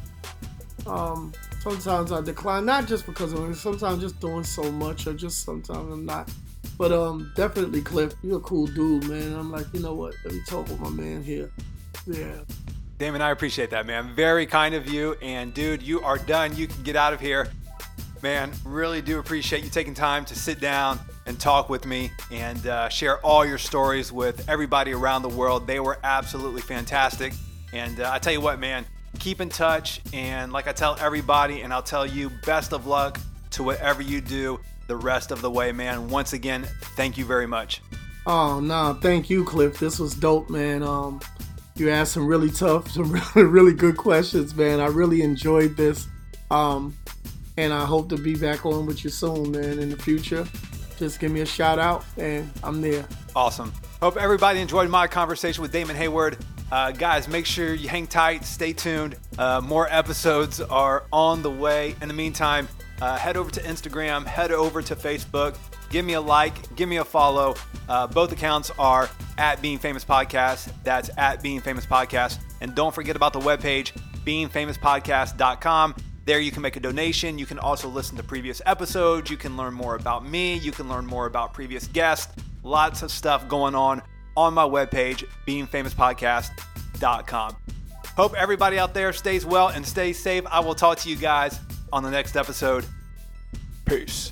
Um, sometimes I decline, not just because of it, sometimes just doing so much, or just sometimes I'm not. But um, definitely, Cliff, you're a cool dude, man. I'm like, you know what? Let me talk with my man here. Yeah. Damen, I appreciate that, man. Very kind of you. And dude, you are done. You can get out of here. Man, really do appreciate you taking time to sit down and talk with me and uh, share all your stories with everybody around the world. They were absolutely fantastic. And uh, I tell you what, man, keep in touch. And like I tell everybody, and I'll tell you, best of luck to whatever you do the rest of the way, man. Once again, thank you very much. Oh no, thank you, Cliff. This was dope, man. Um, you asked some really tough, (laughs) some really, really good questions, man. I really enjoyed this. Um, and I hope to be back on with you soon, man, in the future. Just give me a shout out, and I'm there. Awesome. Hope everybody enjoyed my conversation with Damen Heyward. Uh, guys, make sure you hang tight, stay tuned. Uh, more episodes are on the way. In the meantime, uh, head over to Instagram, head over to Facebook, give me a like, give me a follow. Uh, both accounts are at Being Famous Podcast. That's at Being Famous Podcast. And don't forget about the webpage, beingfamouspodcast.com. There you can make a donation. You can also listen to previous episodes. You can learn more about me. You can learn more about previous guests. Lots of stuff going on on my webpage, beingfamouspodcast.com. Hope everybody out there stays well and stays safe. I will talk to you guys on the next episode. Peace.